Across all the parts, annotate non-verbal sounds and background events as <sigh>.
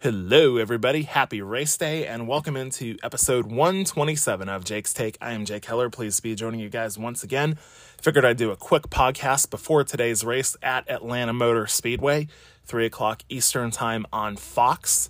Hello, everybody. Happy race day, and welcome into episode 127 of Jake's Take. I am Jake Heller. Pleased to be joining you guys once again. Figured I'd do a quick podcast before today's race at Atlanta Motor Speedway, 3 o'clock Eastern Time on Fox.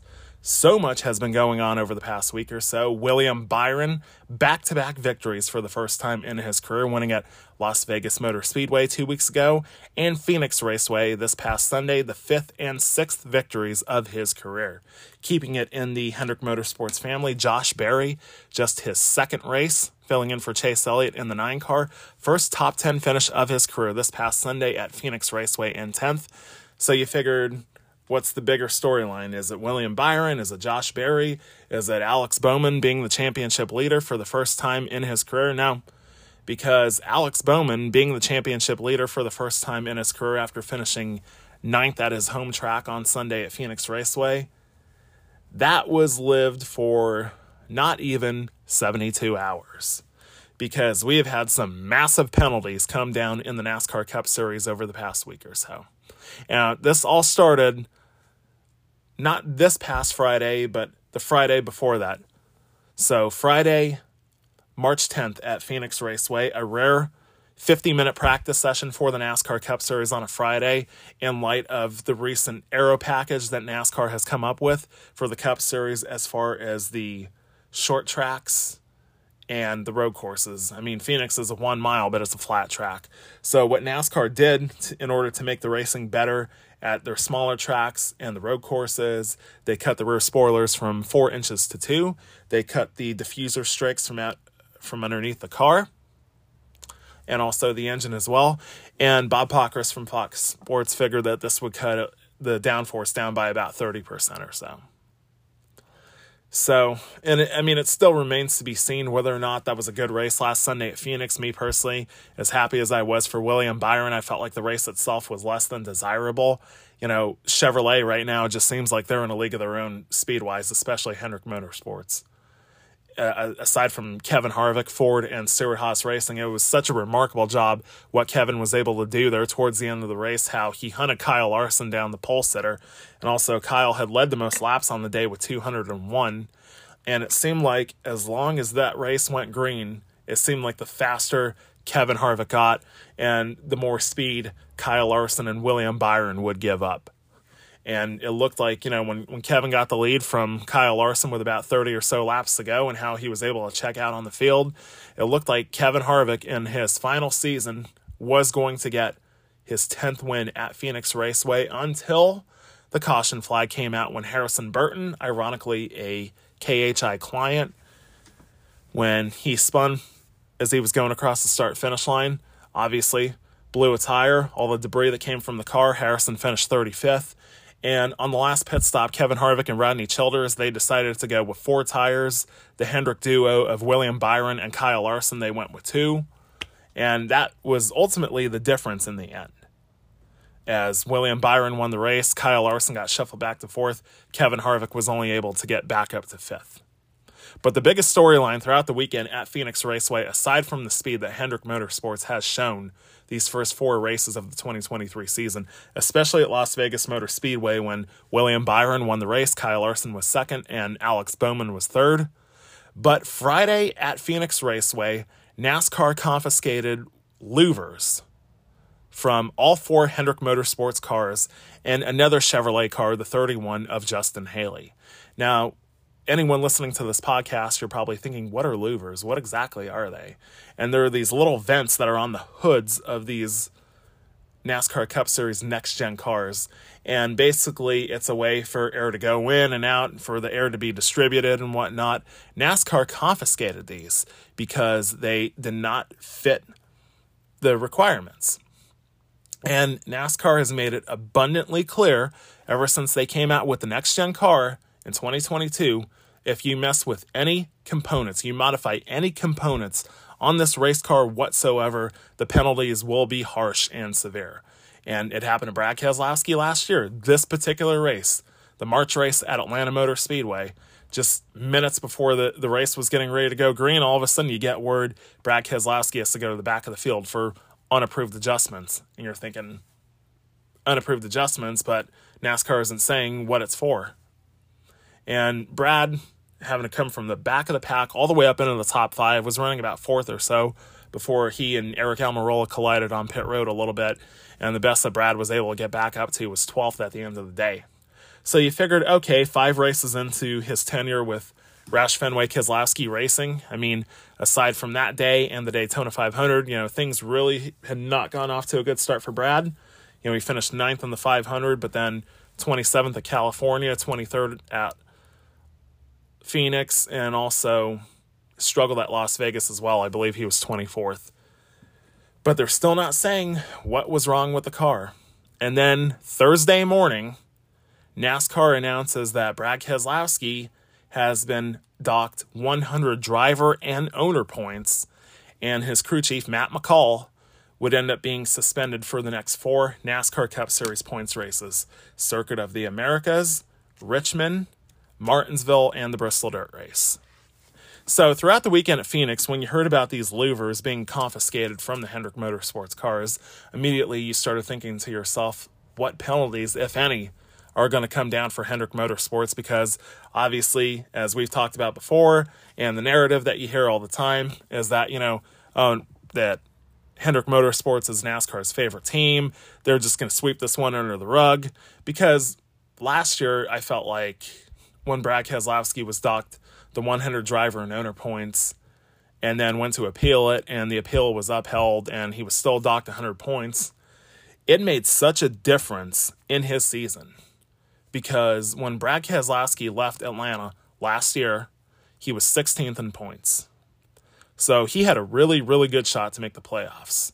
So much has been going on over the past week or so. William Byron, back to back victories for the first time in his career, winning at Las Vegas Motor Speedway two weeks ago and Phoenix Raceway this past Sunday, the fifth and sixth victories of his career. Keeping it in the Hendrick Motorsports family, Josh Berry, just his second race, filling in for Chase Elliott in the nine car. First top 10 finish of his career this past Sunday at Phoenix Raceway in 10th. So you figured what's the bigger storyline? Is it William Byron? Is it Josh Berry? Is it Alex Bowman being the championship leader for the first time in his career? Now, because Alex Bowman being the championship leader for the first time in his career after finishing ninth at his home track on Sunday at Phoenix Raceway, that was lived for not even 72 hours. Because we have had some massive penalties come down in the NASCAR Cup Series over the past week or so. And this all started not this past Friday, but the Friday before that. So, Friday, March 10th at Phoenix Raceway, a rare 50 minute practice session for the NASCAR Cup Series on a Friday in light of the recent aero package that NASCAR has come up with for the Cup Series as far as the short tracks and the road courses. I mean, Phoenix is a one mile, but it's a flat track. So, what NASCAR did in order to make the racing better at their smaller tracks and the road courses, they cut the rear spoilers from four inches to two. They cut the diffuser strakes from out from underneath the car and also the engine as well. And Bob Pockrass from Fox Sports figured that this would cut the downforce down by about 30% or so. So, and it, I mean, it still remains to be seen whether or not that was a good race last Sunday at Phoenix. Me personally, as happy as I was for William Byron, I felt like the race itself was less than desirable. You know, Chevrolet right now just seems like they're in a league of their own speed wise, especially Hendrick Motorsports uh, aside from Kevin Harvick, Ford, and Stewart Haas Racing, it was such a remarkable job what Kevin was able to do there towards the end of the race, how he hunted Kyle Larson down the pole sitter. And also, Kyle had led the most laps on the day with 201. And it seemed like as long as that race went green, it seemed like the faster Kevin Harvick got and the more speed Kyle Larson and William Byron would give up. And it looked like, you know, when, when Kevin got the lead from Kyle Larson with about 30 or so laps to go and how he was able to check out on the field, it looked like Kevin Harvick in his final season was going to get his 10th win at Phoenix Raceway until the caution flag came out when Harrison Burton, ironically a KHI client, when he spun as he was going across the start finish line, obviously blew a tire. All the debris that came from the car, Harrison finished 35th. And on the last pit stop, Kevin Harvick and Rodney Childers, they decided to go with four tires. The Hendrick duo of William Byron and Kyle Larson, they went with two. And that was ultimately the difference in the end. As William Byron won the race, Kyle Larson got shuffled back to fourth. Kevin Harvick was only able to get back up to fifth. But the biggest storyline throughout the weekend at Phoenix Raceway, aside from the speed that Hendrick Motorsports has shown these first four races of the 2023 season, especially at Las Vegas Motor Speedway when William Byron won the race, Kyle Larson was second, and Alex Bowman was third. But Friday at Phoenix Raceway, NASCAR confiscated louvers from all four Hendrick Motorsports cars and another Chevrolet car, the 31 of Justin Haley. Now, anyone listening to this podcast, you're probably thinking, what are louvers? What exactly are they? And there are these little vents that are on the hoods of these NASCAR Cup Series next gen cars. And basically, it's a way for air to go in and out, for the air to be distributed and whatnot. NASCAR confiscated these because they did not fit the requirements. And NASCAR has made it abundantly clear ever since they came out with the next gen car in 2022 if you mess with any components, you modify any components on this race car whatsoever, the penalties will be harsh and severe. And it happened to Brad Keselowski last year. This particular race, the March race at Atlanta Motor Speedway, just minutes before the, the race was getting ready to go green, all of a sudden you get word Brad Keselowski has to go to the back of the field for unapproved adjustments. And you're thinking, unapproved adjustments, but NASCAR isn't saying what it's for. And Brad, having to come from the back of the pack all the way up into the top five, was running about fourth or so before he and Eric Almirola collided on pit road a little bit. And the best that Brad was able to get back up to was 12th at the end of the day. So you figured, okay, five races into his tenure with Roush Fenway Keselowski Racing. I mean, aside from that day and the Daytona 500, you know, things really had not gone off to a good start for Brad. You know, he finished ninth in the 500, but then 27th at California, 23rd at Phoenix, and also struggled at Las Vegas as well. I believe he was 24th. But they're still not saying what was wrong with the car. And then Thursday morning, NASCAR announces that Brad Keselowski has been docked 100 driver and owner points, and his crew chief, Matt McCall, would end up being suspended for the next four NASCAR Cup Series points races Circuit of the Americas, Richmond, Martinsville, and the Bristol Dirt Race. So, throughout the weekend at Phoenix, when you heard about these louvers being confiscated from the Hendrick Motorsports cars, immediately you started thinking to yourself, what penalties, if any, are going to come down for Hendrick Motorsports? Because obviously, as we've talked about before, and the narrative that you hear all the time is that, you know, oh, that Hendrick Motorsports is NASCAR's favorite team. They're just going to sweep this one under the rug. Because last year, I felt like when Brad Keselowski was docked the 100 driver and owner points and then went to appeal it, and the appeal was upheld, and he was still docked 100 points. It made such a difference in his season because when Brad Keselowski left Atlanta last year, he was 16th in points. So he had a really, really good shot to make the playoffs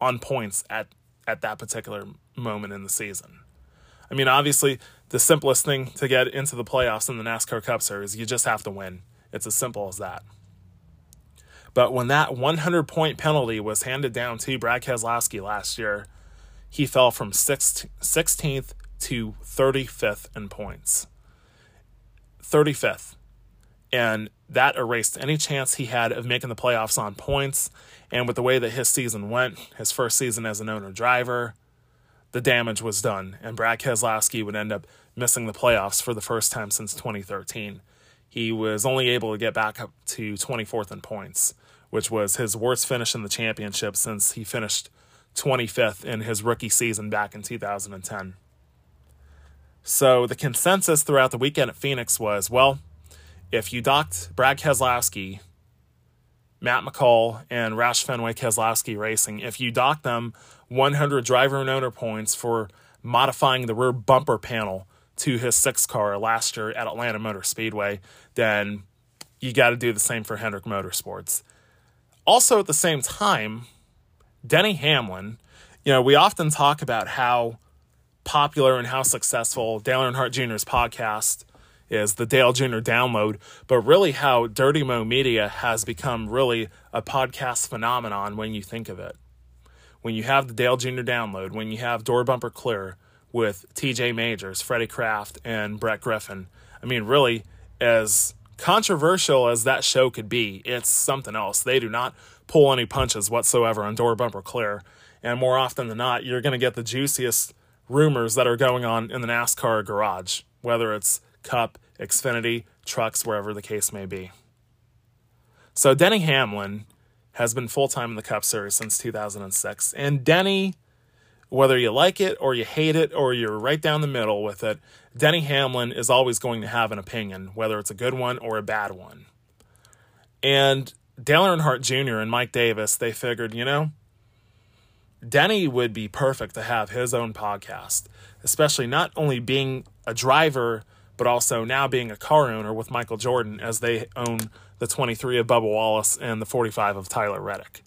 on points at, at that particular moment in the season. I mean, obviously, the simplest thing to get into the playoffs in the NASCAR Cup Series, you just have to win. It's as simple as that. But when that 100 point penalty was handed down to Brad Keselowski last year, he fell from 16th to 35th in points. 35th. And that erased any chance he had of making the playoffs on points. And with the way that his season went, his first season as an owner driver, the damage was done. And Brad Keselowski would end up missing the playoffs for the first time since 2013. He was only able to get back up to 24th in points, which was his worst finish in the championship since he finished 25th in his rookie season back in 2010. So the consensus throughout the weekend at Phoenix was well, if you docked Brad Keselowski, Matt McCall, and Roush Fenway Keselowski Racing, if you docked them 100 driver and owner points for modifying the rear bumper panel to his six car last year at Atlanta Motor Speedway, then you got to do the same for Hendrick Motorsports. Also, at the same time, Denny Hamlin, you know, we often talk about how popular and how successful Dale Earnhardt Jr.'s podcast is, the Dale Jr. Download, but really how Dirty Mo Media has become really a podcast phenomenon when you think of it. When you have the Dale Jr. Download, when you have Door Bumper Clear with TJ Majors, Freddie Kraft, and Brett Griffin, I mean, really, as controversial as that show could be, it's something else. They do not pull any punches whatsoever on Door Bumper Clear. And more often than not, you're going to get the juiciest rumors that are going on in the NASCAR garage, whether it's Cup, Xfinity, trucks, wherever the case may be. So Denny Hamlin has been full time in the Cup Series since 2006. And Denny, whether you like it or you hate it or you're right down the middle with it, Denny Hamlin is always going to have an opinion, whether it's a good one or a bad one. And Dale Earnhardt Jr. and Mike Davis, they figured, you know, Denny would be perfect to have his own podcast, especially not only being a driver, but also now being a car owner with Michael Jordan as they own the 23 of Bubba Wallace and the 45 of Tyler Reddick.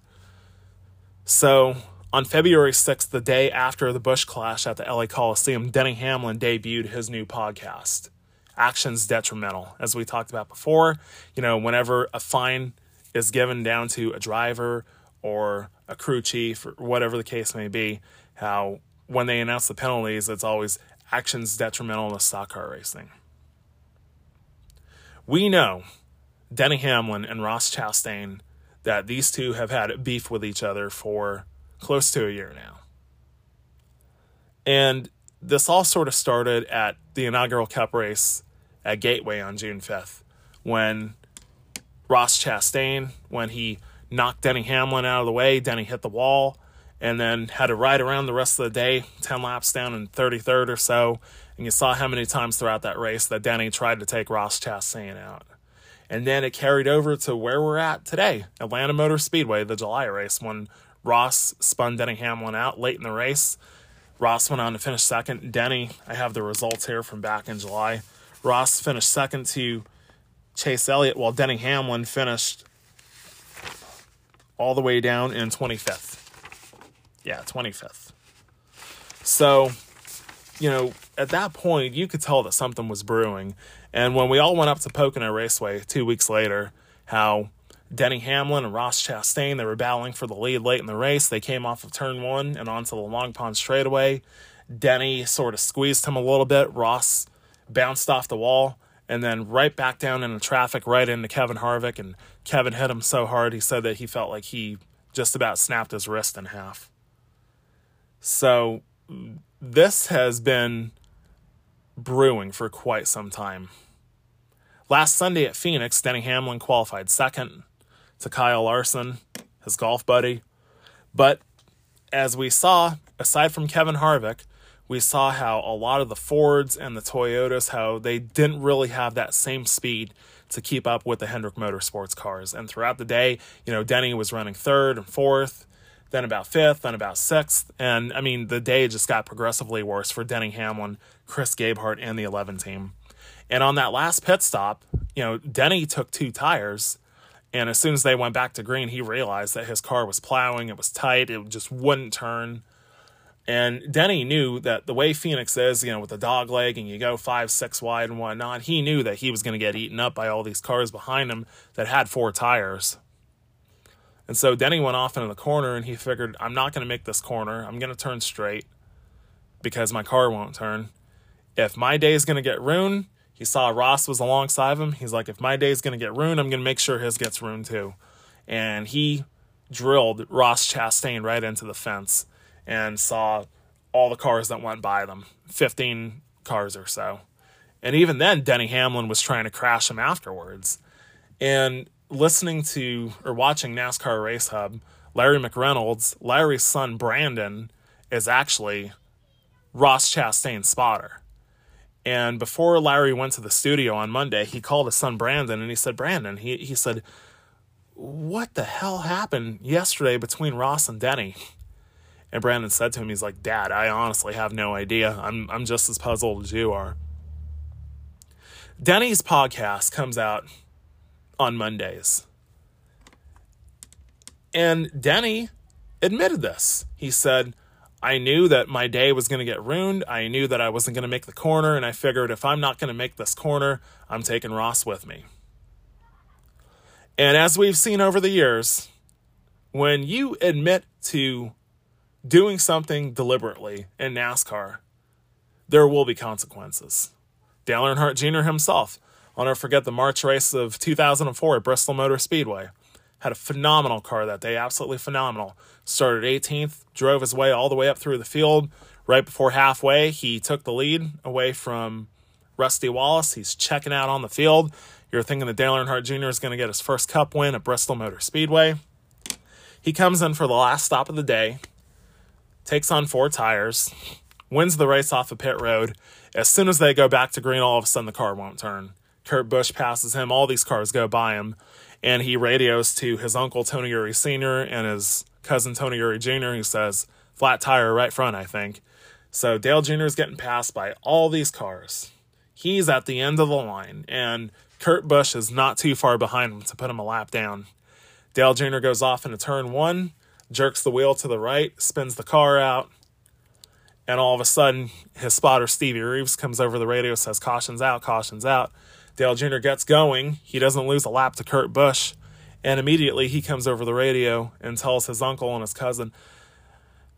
So on February 6th, the day after the Busch Clash at the LA Coliseum, Denny Hamlin debuted his new podcast, Actions Detrimental. As we talked about before, you know, whenever a fine is given down to a driver or a crew chief or whatever the case may be, how when they announce the penalties, it's always actions detrimental to stock car racing. We know Denny Hamlin and Ross Chastain that these two have had beef with each other for close to a year now. And this all sort of started at the inaugural Cup race at Gateway on June 5th when Ross Chastain, when he knocked Denny Hamlin out of the way, Denny hit the wall and then had to ride around the rest of the day, 10 laps down in 33rd or so. And you saw how many times throughout that race that Denny tried to take Ross Chastain out. And then it carried over to where we're at today, Atlanta Motor Speedway, the July race, when Ross spun Denny Hamlin out late in the race. Ross went on to finish second. Denny, I have the results here from back in July. Ross finished second to Chase Elliott, while Denny Hamlin finished all the way down in 25th. Yeah, 25th. So, you know, at that point, you could tell that something was brewing. And when we all went up to Pocono Raceway two weeks later, how Denny Hamlin and Ross Chastain, they were battling for the lead late in the race. They came off of turn one and onto the Long Pond straightaway. Denny sort of squeezed him a little bit. Ross bounced off the wall and then right back down into traffic, right into Kevin Harvick. And Kevin hit him so hard, he said that he felt like he just about snapped his wrist in half. So this has been brewing for quite some time. Last Sunday at Phoenix, Denny Hamlin qualified second to Kyle Larson, his golf buddy. But as we saw, aside from Kevin Harvick, we saw how a lot of the Fords and the Toyotas, how they didn't really have that same speed to keep up with the Hendrick Motorsports cars. And throughout the day, you know, Denny was running third and fourth, then about fifth, then about sixth. And I mean, the day just got progressively worse for Denny Hamlin, Chris Gabehart, and the 11 team. And on that last pit stop, you know, Denny took two tires. And as soon as they went back to green, he realized that his car was plowing. It was tight. It just wouldn't turn. And Denny knew that the way Phoenix is, you know, with the dog leg and you go five, six wide and whatnot, he knew that he was going to get eaten up by all these cars behind him that had four tires. And so Denny went off into the corner and he figured, I'm not going to make this corner. I'm going to turn straight because my car won't turn. If my day is going to get ruined, he saw Ross was alongside of him. He's like, if my day is going to get ruined, I'm going to make sure his gets ruined too. And he drilled Ross Chastain right into the fence and saw all the cars that went by them 15 cars or so. And even then, Denny Hamlin was trying to crash him afterwards. And listening to or watching NASCAR Race Hub, Larry McReynolds, Larry's son Brandon, is actually Ross Chastain's spotter. And before Larry went to the studio on Monday, he called his son Brandon and he said, Brandon, he, he said, What the hell happened yesterday between Ross and Denny? And Brandon said to him, he's like, Dad, I honestly have no idea. I'm, I'm just as puzzled as you are. Denny's podcast comes out on Mondays. And Denny admitted this. He said, I knew that my day was going to get ruined. I knew that I wasn't going to make the corner. And I figured if I'm not going to make this corner, I'm taking Ross with me. And as we've seen over the years, when you admit to doing something deliberately in NASCAR, there will be consequences. Dale Earnhardt Jr. himself, I'll never forget the March race of 2004 at Bristol Motor Speedway. Had a phenomenal car that day, absolutely phenomenal. Started 18th, drove his way all the way up through the field. Right before halfway, he took the lead away from Rusty Wallace. He's checking out on the field. You're thinking that Dale Earnhardt Jr. is going to get his first cup win at Bristol Motor Speedway. He comes in for the last stop of the day, takes on four tires, wins the race off of pit road. As soon as they go back to green, all of a sudden the car won't turn. Kurt Busch passes him, all these cars go by him, and he radios to his uncle Tony Eury Sr. and his cousin Tony Eury Jr., who says, flat tire right front, I think. So Dale Jr. is getting passed by all these cars. He's at the end of the line, and Kurt Busch is not too far behind him to put him a lap down. Dale Jr. goes off into turn one, jerks the wheel to the right, spins the car out, and all of a sudden, his spotter, Stevie Reeves, comes over the radio, says, Caution's out, caution's out. Dale Jr. gets going. He doesn't lose a lap to Kurt Busch. And immediately he comes over the radio and tells his uncle and his cousin,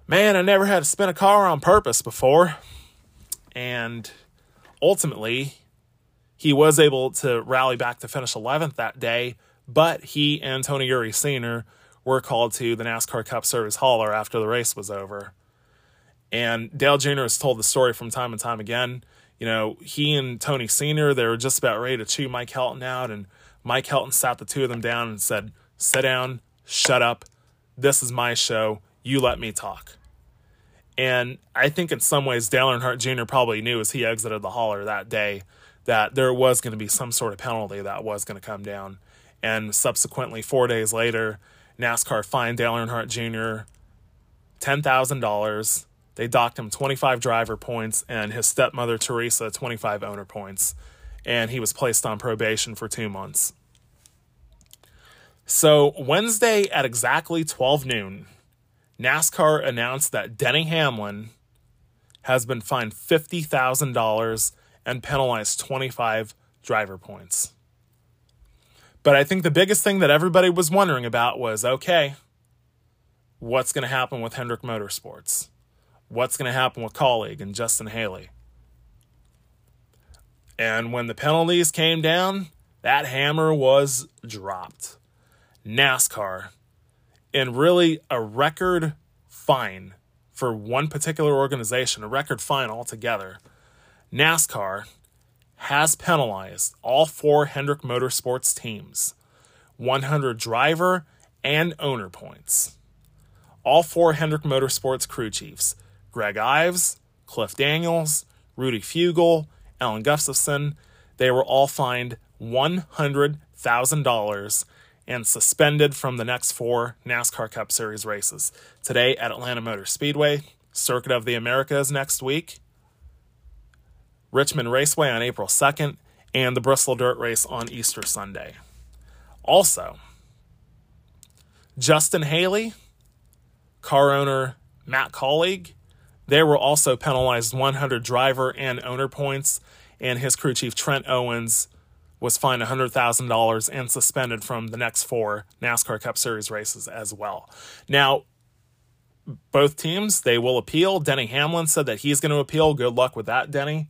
Man, I never had to spin a car on purpose before. And ultimately, he was able to rally back to finish 11th that day, but he and Tony Eury Sr were called to the NASCAR Cup Series hauler after the race was over. And Dale Jr. has told the story from time and time again. You know, he and Tony Sr., they were just about ready to chew Mike Helton out, and Mike Helton sat the two of them down and said, Sit down, shut up. This is my show. You let me talk. And I think in some ways, Dale Earnhardt Jr. probably knew as he exited the hauler that day that there was going to be some sort of penalty that was going to come down. And subsequently, four days later, NASCAR fined Dale Earnhardt Jr. $10,000 they docked him 25 driver points and his stepmother, Teresa, 25 owner points. And he was placed on probation for two months. So, Wednesday at exactly 12 noon, NASCAR announced that Denny Hamlin has been fined $50,000 and penalized 25 driver points. But I think the biggest thing that everybody was wondering about was okay, what's going to happen with Hendrick Motorsports? What's going to happen with Kaulig and Justin Haley. And when the penalties came down, that hammer was dropped. NASCAR, in really a record fine for one particular organization, a record fine altogether, NASCAR has penalized all four Hendrick Motorsports teams 100 driver and owner points. All four Hendrick Motorsports crew chiefs Greg Ives, Cliff Daniels, Rudy Fugle, Alan Gustafson, they were all fined $100,000 and suspended from the next four NASCAR Cup Series races. Today at Atlanta Motor Speedway, Circuit of the Americas next week, Richmond Raceway on April 2nd, and the Bristol Dirt Race on Easter Sunday. Also, Justin Haley, car owner Matt Kaulig, they were also penalized 100 driver and owner points, and his crew chief Trent Owens was fined $100,000 and suspended from the next four NASCAR Cup Series races as well. Now, both teams, they will appeal. Denny Hamlin said that he's going to appeal. Good luck with that, Denny.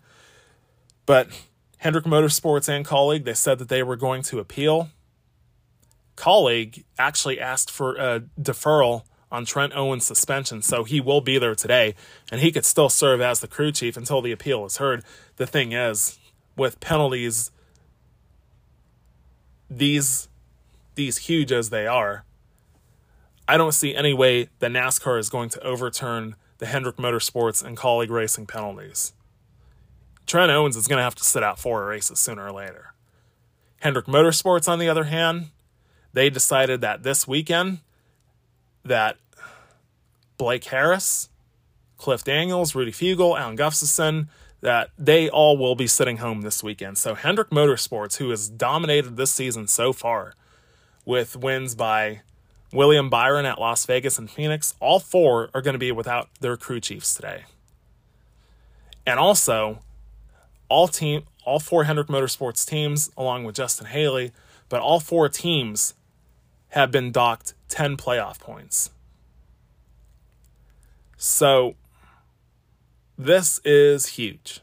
But Hendrick Motorsports and Kaulig, they said that they were going to appeal. Kaulig actually asked for a deferral on Trent Owens' suspension, so he will be there today, and he could still serve as the crew chief until the appeal is heard. The thing is, with penalties these these huge as they are, I don't see any way that NASCAR is going to overturn the Hendrick Motorsports and Kaulig Racing penalties. Trent Owens is going to have to sit out four races sooner or later. Hendrick Motorsports, on the other hand, they decided that this weekend that Blake Harris, Cliff Daniels, Rudy Fugle, Alan Gustafson, that they all will be sitting home this weekend. So Hendrick Motorsports, who has dominated this season so far with wins by William Byron at Las Vegas and Phoenix, all four are going to be without their crew chiefs today. And also, all team all four Hendrick Motorsports teams, along with Justin Haley, but all four teams have been docked 10 playoff points. So this is huge.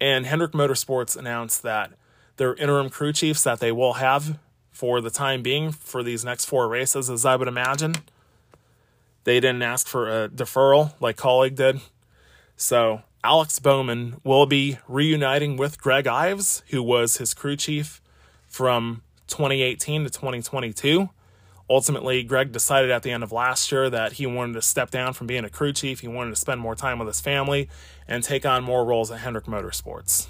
And Hendrick Motorsports announced that their interim crew chiefs that they will have for the time being for these next four races, as I would imagine. They didn't ask for a deferral like Kaulig did. So Alex Bowman will be reuniting with Greg Ives, who was his crew chief from 2018 to 2022. Ultimately, Greg decided at the end of last year that he wanted to step down from being a crew chief. He wanted to spend more time with his family and take on more roles at Hendrick Motorsports.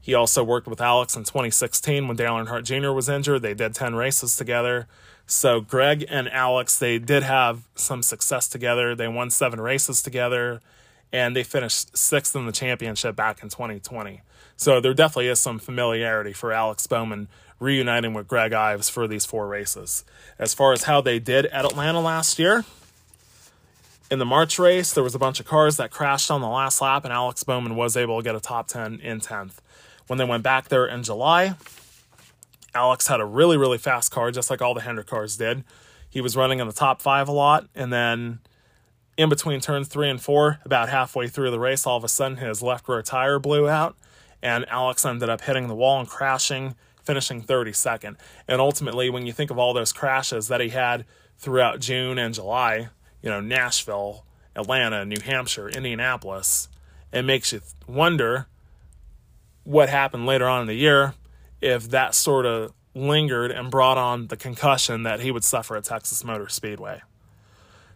He also worked with Alex in 2016 when Dale Earnhardt Jr. was injured. They did 10 races together. So Greg and Alex, they did have some success together. They won seven races together and they finished sixth in the championship back in 2020. So there definitely is some familiarity for Alex Bowman reuniting with Greg Ives for these four races. As far as how they did at Atlanta last year, in the March race, there was a bunch of cars that crashed on the last lap, and Alex Bowman was able to get a top 10 in 10th. When they went back there in July, Alex had a really, really fast car, just like all the Hendrick cars did. He was running in the top five a lot, and then in between turns three and four, about halfway through the race, all of a sudden his left rear tire blew out, and Alex ended up hitting the wall and crashing finishing 32nd. And ultimately, when you think of all those crashes that he had throughout June and July, you know, Nashville, Atlanta, New Hampshire, Indianapolis, It makes you wonder what happened later on in the year if that sort of lingered and brought on the concussion that he would suffer at Texas Motor Speedway.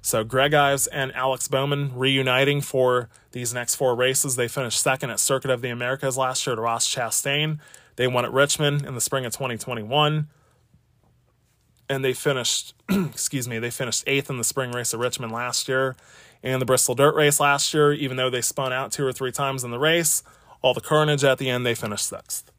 So Greg Ives and Alex Bowman reuniting for these next four races. They finished second at Circuit of the Americas last year to Ross Chastain. They won at Richmond in the spring of 2021. And they finished, <clears throat> excuse me, they finished eighth in the spring race at Richmond last year and the Bristol Dirt Race last year, even though they spun out two or three times in the race. All the carnage at the end, they finished sixth.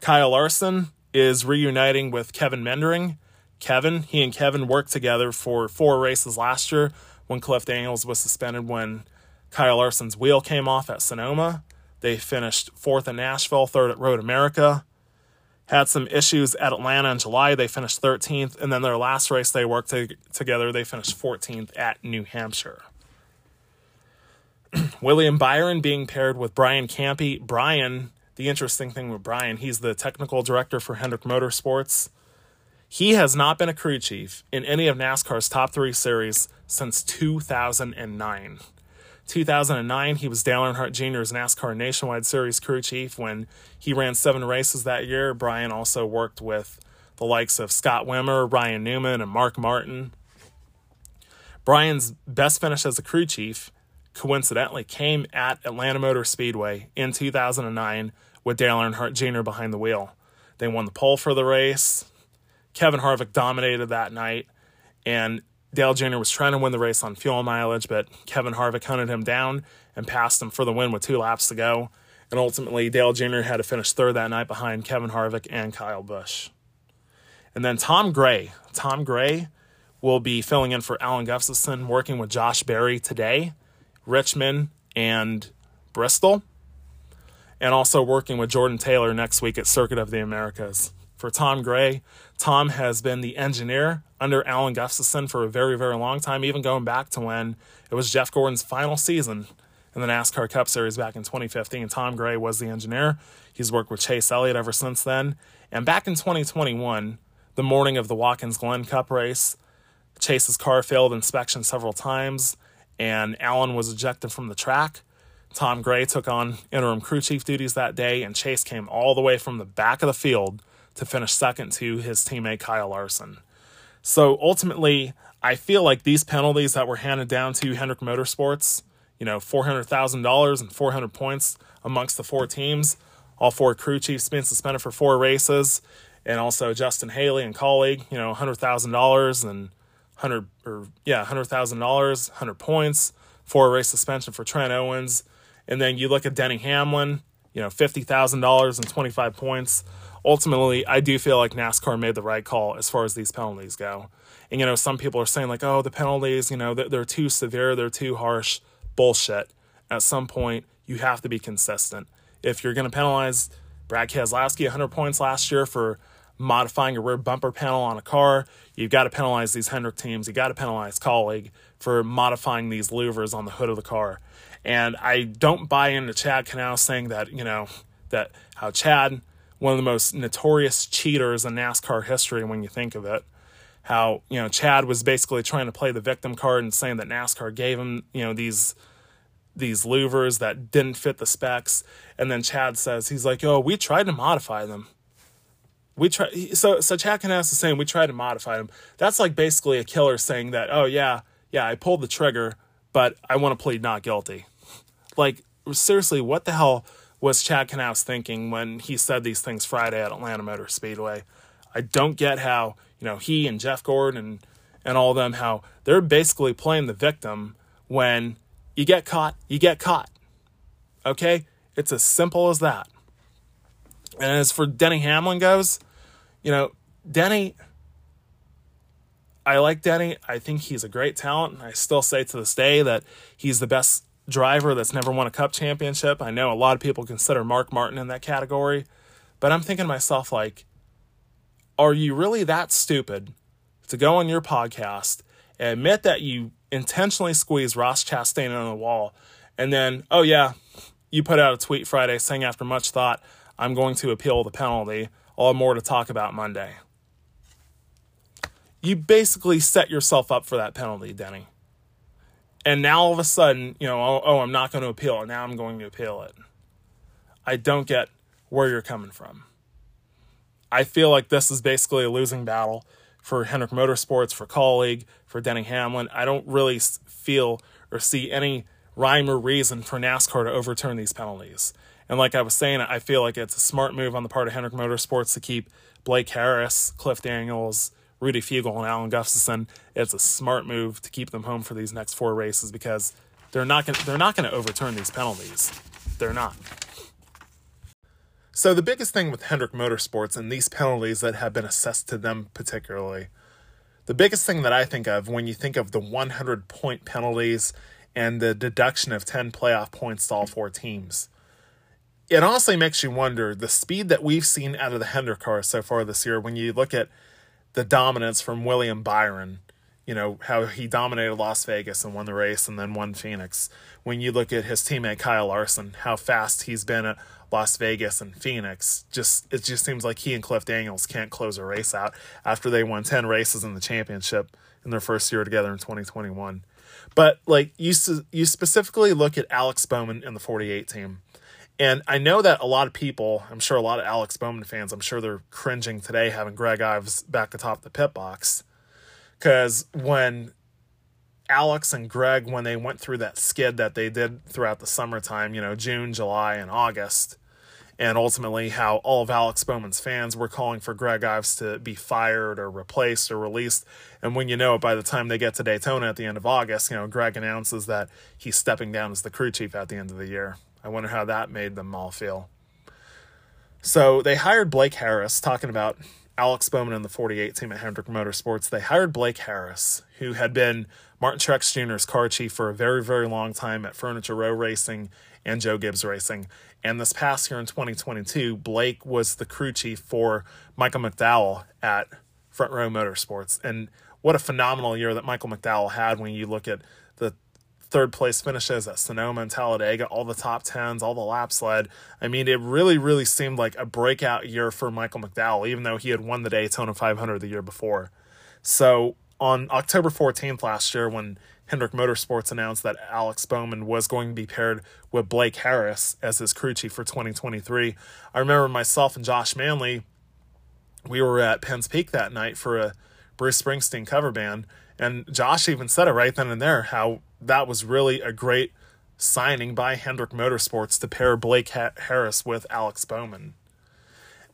Kyle Larson is reuniting with Kevin Meendering. Kevin, he and Kevin worked together for four races last year when Cliff Daniels was suspended when Kyle Larson's wheel came off at Sonoma. They finished fourth in Nashville, third at Road America. Had some issues at Atlanta in July. They finished 13th. And then their last race they worked to, together, they finished 14th at New Hampshire. <clears throat> William Byron being paired with Brian Campe. Brian the interesting thing with Brian, he's the technical director for Hendrick Motorsports. He has not been a crew chief in any of NASCAR's top three series since 2009. 2009, he was Dale Earnhardt Jr.'s NASCAR Nationwide Series crew chief when he ran seven races that year. Brian also worked with the likes of Scott Wimmer, Ryan Newman, and Mark Martin. Brian's best finish as a crew chief coincidentally came at Atlanta Motor Speedway in 2009 with Dale Earnhardt Jr. behind the wheel. They won the pole for the race. Kevin Harvick dominated that night, and Dale Jr. was trying to win the race on fuel mileage, but Kevin Harvick hunted him down and passed him for the win with two laps to go. And ultimately, Dale Jr. had to finish third that night behind Kevin Harvick and Kyle Busch. And then Tom Gray. Tom Gray will be filling in for Alan Gustafson, working with Josh Berry today, Richmond, and Bristol and also working with Jordan Taylor next week at Circuit of the Americas. For Tom Gray, Tom has been the engineer under Alan Gustafson for a very, very long time, even going back to when it was Jeff Gordon's final season in the NASCAR Cup Series back in 2015. Tom Gray was the engineer. He's worked with Chase Elliott ever since then. And back in 2021, the morning of the Watkins Glen Cup race, Chase's car failed inspection several times, and Alan was ejected from the track. Tom Gray took on interim crew chief duties that day, and Chase came all the way from the back of the field to finish second to his teammate Kyle Larson. So ultimately, I feel like these penalties that were handed down to Hendrick Motorsports, you know, $400,000 and 400 points amongst the four teams, all four crew chiefs being suspended for four races, and also Justin Haley and Kaulig, you know, $100,000 and 100 or yeah, $100,000, 100 points, four race suspension for Trent Owens, and then you look at Denny Hamlin, you know, $50,000 and 25 points. Ultimately, I do feel like NASCAR made the right call as far as these penalties go. And, you know, some people are saying, like, oh, the penalties, you know, they're too severe, they're too harsh. Bullshit. At some point, you have to be consistent. If you're going to penalize Brad Keselowski 100 points last year for modifying a rear bumper panel on a car, you've got to penalize these Hendrick teams. You got to penalize Kaulig for modifying these louvers on the hood of the car. And I don't buy into Chad Knaus saying that, you know, that how Chad, one of the most notorious cheaters in NASCAR history when you think of it, how, you know, Chad was basically trying to play the victim card and saying that NASCAR gave him, you know, these these louvers that didn't fit the specs. And then Chad says, he's like, oh, we tried to modify them. We try so so Chad Knaus is saying we tried to modify them. That's like basically a killer saying that, oh yeah, yeah, I pulled the trigger, but I want to plead not guilty. Like, seriously, what the hell was Chad Knaus thinking when he said these things Friday at Atlanta Motor Speedway? I don't get how, you know, he and Jeff Gordon and, and all of them, how they're basically playing the victim when you get caught, you get caught. Okay? It's as simple as that. And as for Denny Hamlin goes, you know, Denny, I like Denny. I think he's a great talent. I still say to this day that he's the best driver that's never won a cup championship. I know a lot of people consider Mark Martin in that category, but I'm thinking to myself, like, are you really that stupid to go on your podcast and admit that you intentionally squeezed Ross Chastain on the wall and then, oh yeah, you put out a tweet Friday saying after much thought, I'm going to appeal the penalty. I'll more to talk about Monday. You basically set yourself up for that penalty, Denny And now all of a sudden, you know, oh, oh I'm not going to appeal it. Now I'm going to appeal it. I don't get where you're coming from. I feel like this is basically a losing battle for Hendrick Motorsports, for Kaulig, for Denny Hamlin. I don't really feel or see any rhyme or reason for NASCAR to overturn these penalties. And like I was saying, I feel like it's a smart move on the part of Hendrick Motorsports to keep Blake Harris, Cliff Daniels, Rudy Fugle, and Alan Gustafson. It's a smart move to keep them home for these next four races because they're not gonna, they're not going to overturn these penalties. They're not. So the biggest thing with Hendrick Motorsports and these penalties that have been assessed to them particularly, the biggest thing that I think of when you think of the 100 point penalties and the deduction of 10 playoff points to all four teams. It honestly makes you wonder the speed that we've seen out of the Hendrick car so far this year when you look at the dominance from William Byron, you know, how he dominated Las Vegas and won the race and then won Phoenix. When you look at his teammate Kyle Larson, how fast he's been at Las Vegas and Phoenix. Just it just seems like he and Cliff Daniels can't close a race out after they won 10 races in the championship in their first year together in 2021. But like you you specifically look at Alex Bowman and the 48 team. And I know that a lot of people, I'm sure a lot of Alex Bowman fans, I'm sure they're cringing today having Greg Ives back atop the pit box. Because when Alex and Greg, when they went through that skid that they did throughout the summertime, you know, June, July, and August, and ultimately how all of Alex Bowman's fans were calling for Greg Ives to be fired or replaced or released. And when you know it, by the time they get to Daytona at the end of August, you know, Greg announces that he's stepping down as the crew chief at the end of the year. I wonder how that made them all feel. So they hired Blake Harris, talking about Alex Bowman and the 48 team at Hendrick Motorsports. They hired Blake Harris, who had been Martin Truex Jr.'s car chief for a very, very long time at Furniture Row Racing and Joe Gibbs Racing. And this past year in 2022, Blake was the crew chief for Michael McDowell at Front Row Motorsports. And what a phenomenal year that Michael McDowell had when you look at the third place finishes at Sonoma and Talladega, all the top tens, all the laps led. I mean, it really, really seemed like a breakout year for Michael McDowell, even though he had won the Daytona 500 the year before. So on October 14th last year, when Hendrick Motorsports announced that Alex Bowman was going to be paired with Blake Harris as his crew chief for 2023. I remember myself and Josh Manley, we were at Penn's Peak that night for a Bruce Springsteen cover band, and Josh even said it right then and there how that was really a great signing by Hendrick Motorsports to pair Blake Harris with Alex Bowman.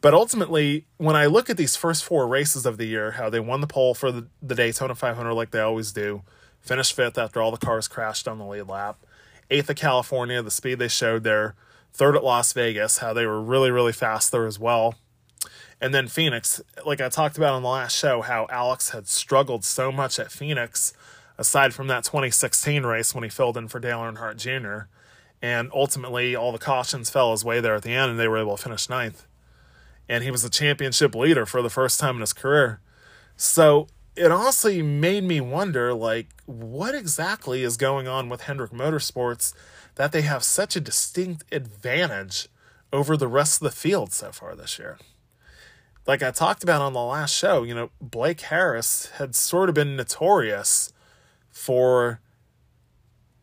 But ultimately, when I look at these first four races of the year, how they won the pole for the, the Daytona 500 like they always do, finished fifth after all the cars crashed on the lead lap. Eighth at California, the speed they showed there. Third at Las Vegas, how they were really, really fast there as well. And then Phoenix, like I talked about on the last show, how Alex had struggled so much at Phoenix, aside from that 2016 race when he filled in for Dale Earnhardt Jr. And ultimately, all the cautions fell his way there at the end, and they were able to finish ninth. And he was the championship leader for the first time in his career. So it honestly made me wonder like what exactly is going on with Hendrick Motorsports that they have such a distinct advantage over the rest of the field so far this year. Like I talked about on the last show, you know, Blake Harris had sort of been notorious for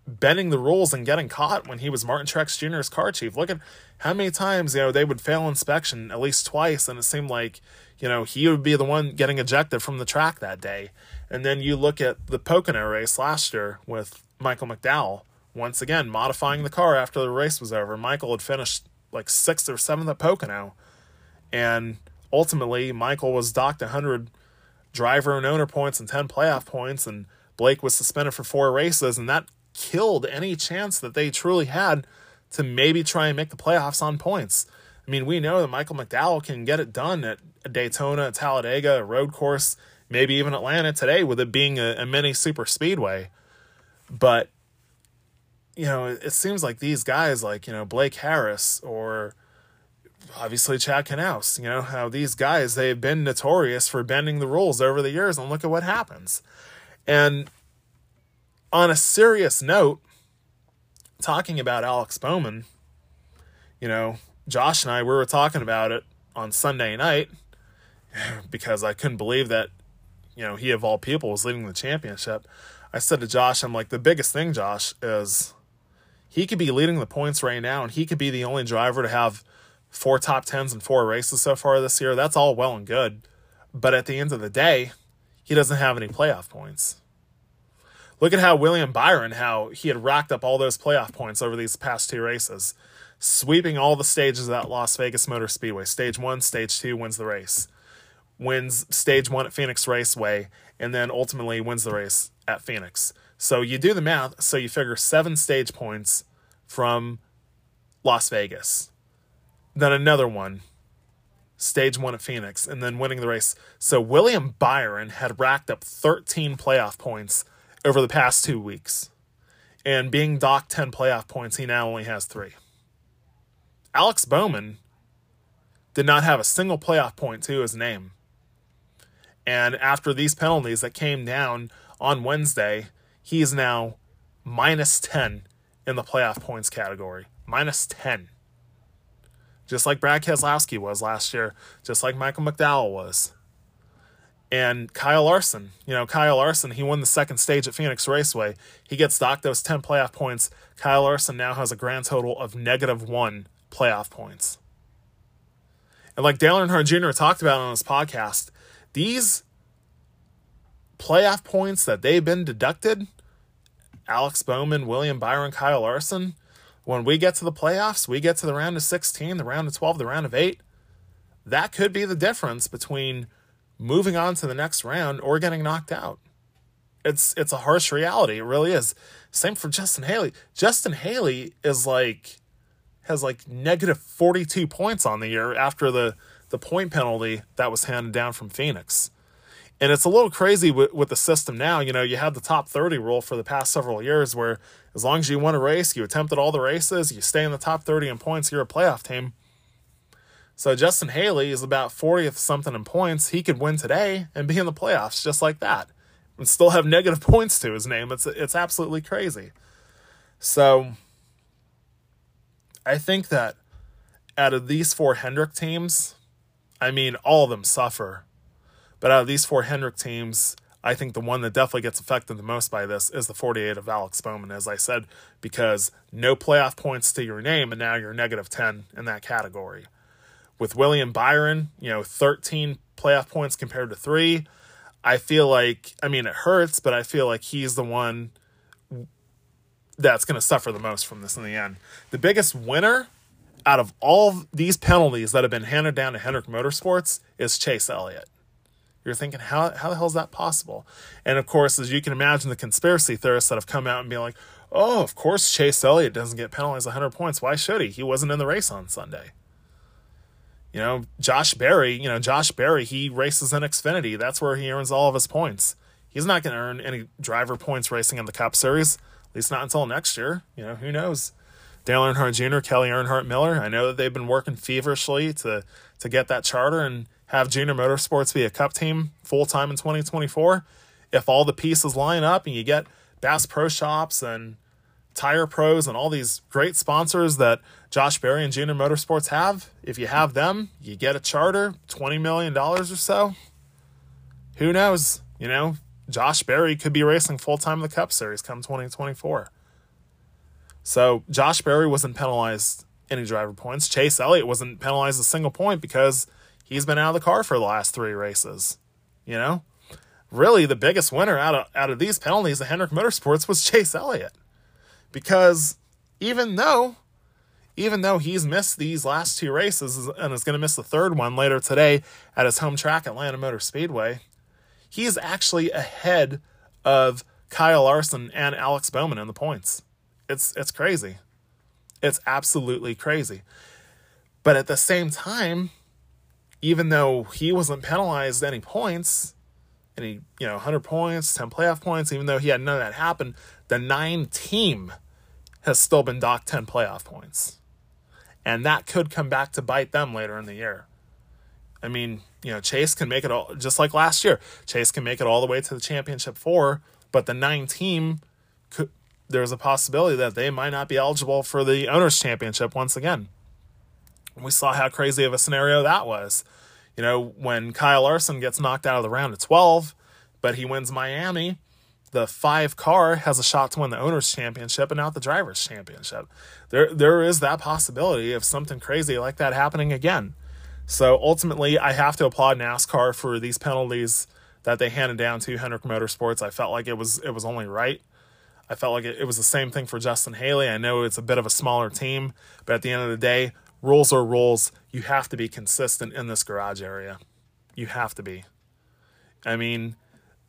bending the rules and getting caught when he was Martin Truex Jr.'s car chief. Look at how many times, you know, they would fail inspection at least twice, and it seemed like you know, he would be the one getting ejected from the track that day. And then you look at the Pocono race last year with Michael McDowell, once again modifying the car after the race was over. Michael had finished like sixth or seventh at Pocono. And ultimately, Michael was docked 100 driver and owner points and 10 playoff points, and Blake was suspended for four races, and that killed any chance that they truly had to maybe try and make the playoffs on points. I mean, we know that Michael McDowell can get it done at Daytona, Talladega, a road course, maybe even Atlanta today, with it being a, a mini super speedway. But you know, it, it seems like these guys, like you know Blake Harris or obviously Chad Knaus, you know how these guys they've been notorious for bending the rules over the years, and look at what happens. And on a serious note, talking about Alex Bowman, you know, Josh and I we were talking about it on Sunday night <laughs> because I couldn't believe that you know he of all people was leading the championship. I said to Josh, I'm like, the biggest thing, Josh, is he could be leading the points right now, and he could be the only driver to have four top tens and four races so far this year. That's all well and good. But at the end of the day, he doesn't have any playoff points. Look at how William Byron, how he had racked up all those playoff points over these past two races, sweeping all the stages at Las Vegas Motor Speedway. Stage one, stage two wins the race. Wins stage one at Phoenix Raceway, and then ultimately wins the race at Phoenix. So you do the math, so you figure seven stage points from Las Vegas. Then another one, stage one at Phoenix, and then winning the race. So William Byron had racked up 13 playoff points over the past two weeks. And being docked 10 playoff points, he now only has three. Alex Bowman did not have a single playoff point to his name. And after these penalties that came down on Wednesday, he is now minus 10 in the playoff points category. Minus 10. Just like Brad Keselowski was last year, just like Michael McDowell was. And Kyle Larson, you know, Kyle Larson, he won the second stage at Phoenix Raceway. He gets docked those 10 playoff points. Kyle Larson now has a grand total of negative one playoff points. And like Dale Earnhardt Jr. talked about on his podcast, these playoff points that they've been deducted, Alex Bowman, William Byron, Kyle Larson, when we get to the playoffs, we get to the round of 16, the round of 12, the round of 8, that could be the difference between moving on to the next round or getting knocked out. It's it's a harsh reality. It really is. Same for Justin Haley. Justin Haley is like has like negative 42 points on the year after the the point penalty that was handed down from Phoenix. And it's a little crazy with, with the system now. You know, you had the top 30 rule for the past several years where as long as you win a race, you attempted all the races, you stay in the top 30 in points, you're a playoff team. So Justin Haley is about 40th something in points. He could win today and be in the playoffs just like that and still have negative <laughs> points to his name. It's it's absolutely crazy. So I think that out of these four Hendrick teams, I mean all of them suffer but out of these four Hendrick teams, I think the one that definitely gets affected the most by this is the 48 of Alex Bowman, as I said, because no playoff points to your name, and now you're negative 10 in that category. With William Byron, you know, 13 playoff points compared to three. I feel like, I mean, it hurts, but I feel like he's the one that's going to suffer the most from this in the end. The biggest winner out of all these penalties that have been handed down to Hendrick Motorsports is Chase Elliott. You're thinking, how, how the hell is that possible? And of course, as you can imagine, the conspiracy theorists that have come out and be like, oh, of course Chase Elliott doesn't get penalized 100 points. Why should he? He wasn't in the race on Sunday. You know, Josh Berry, you know, Josh Berry, he races in Xfinity. That's where he earns all of his points. He's not going to earn any driver points racing in the Cup Series, at least not until next year. You know, who knows? Dale Earnhardt Jr., Kelly Earnhardt Miller, I know that they've been working feverishly to to get that charter, and have Junior Motorsports be a cup team full time in 2024, if all the pieces line up and you get Bass Pro Shops and Tire Pros and all these great sponsors that Josh Berry and Junior Motorsports have, if you have them, you get a charter, $20 million or so. Who knows? You know, Josh Berry could be racing full time in the Cup Series come 2024. So Josh Berry wasn't penalized any driver points. Chase Elliott wasn't penalized a single point because he's been out of the car for the last three races. You know, really the biggest winner out of out of these penalties at Hendrick Motorsports was Chase Elliott, because even though even though he's missed these last two races and is going to miss the third one later today at his home track, Atlanta Motor Speedway, he's actually ahead of Kyle Larson and Alex Bowman in the points. It's it's crazy. It's absolutely crazy. But at the same time, even though he wasn't penalized any points, any, you know, 100 points, 10 playoff points, even though he had none of that happen, the nine team has still been docked 10 playoff points. And that could come back to bite them later in the year. I mean, you know, Chase can make it all, just like last year. Chase can make it all the way to the championship four, but the nine team, could, there's a possibility that they might not be eligible for the owners' championship once again. We saw how crazy of a scenario that was. You know, when Kyle Larson gets knocked out of the round of 12, but he wins Miami, the five car has a shot to win the owners championship and not the drivers championship. There there is that possibility of something crazy like that happening again. So ultimately I have to applaud NASCAR for these penalties that they handed down to Hendrick Motorsports. I felt like it was it was only right. I felt like it, it was the same thing for Justin Haley. I know it's a bit of a smaller team, but at the end of the day, rules are rules. You have to be consistent in this garage area. You have to be. I mean,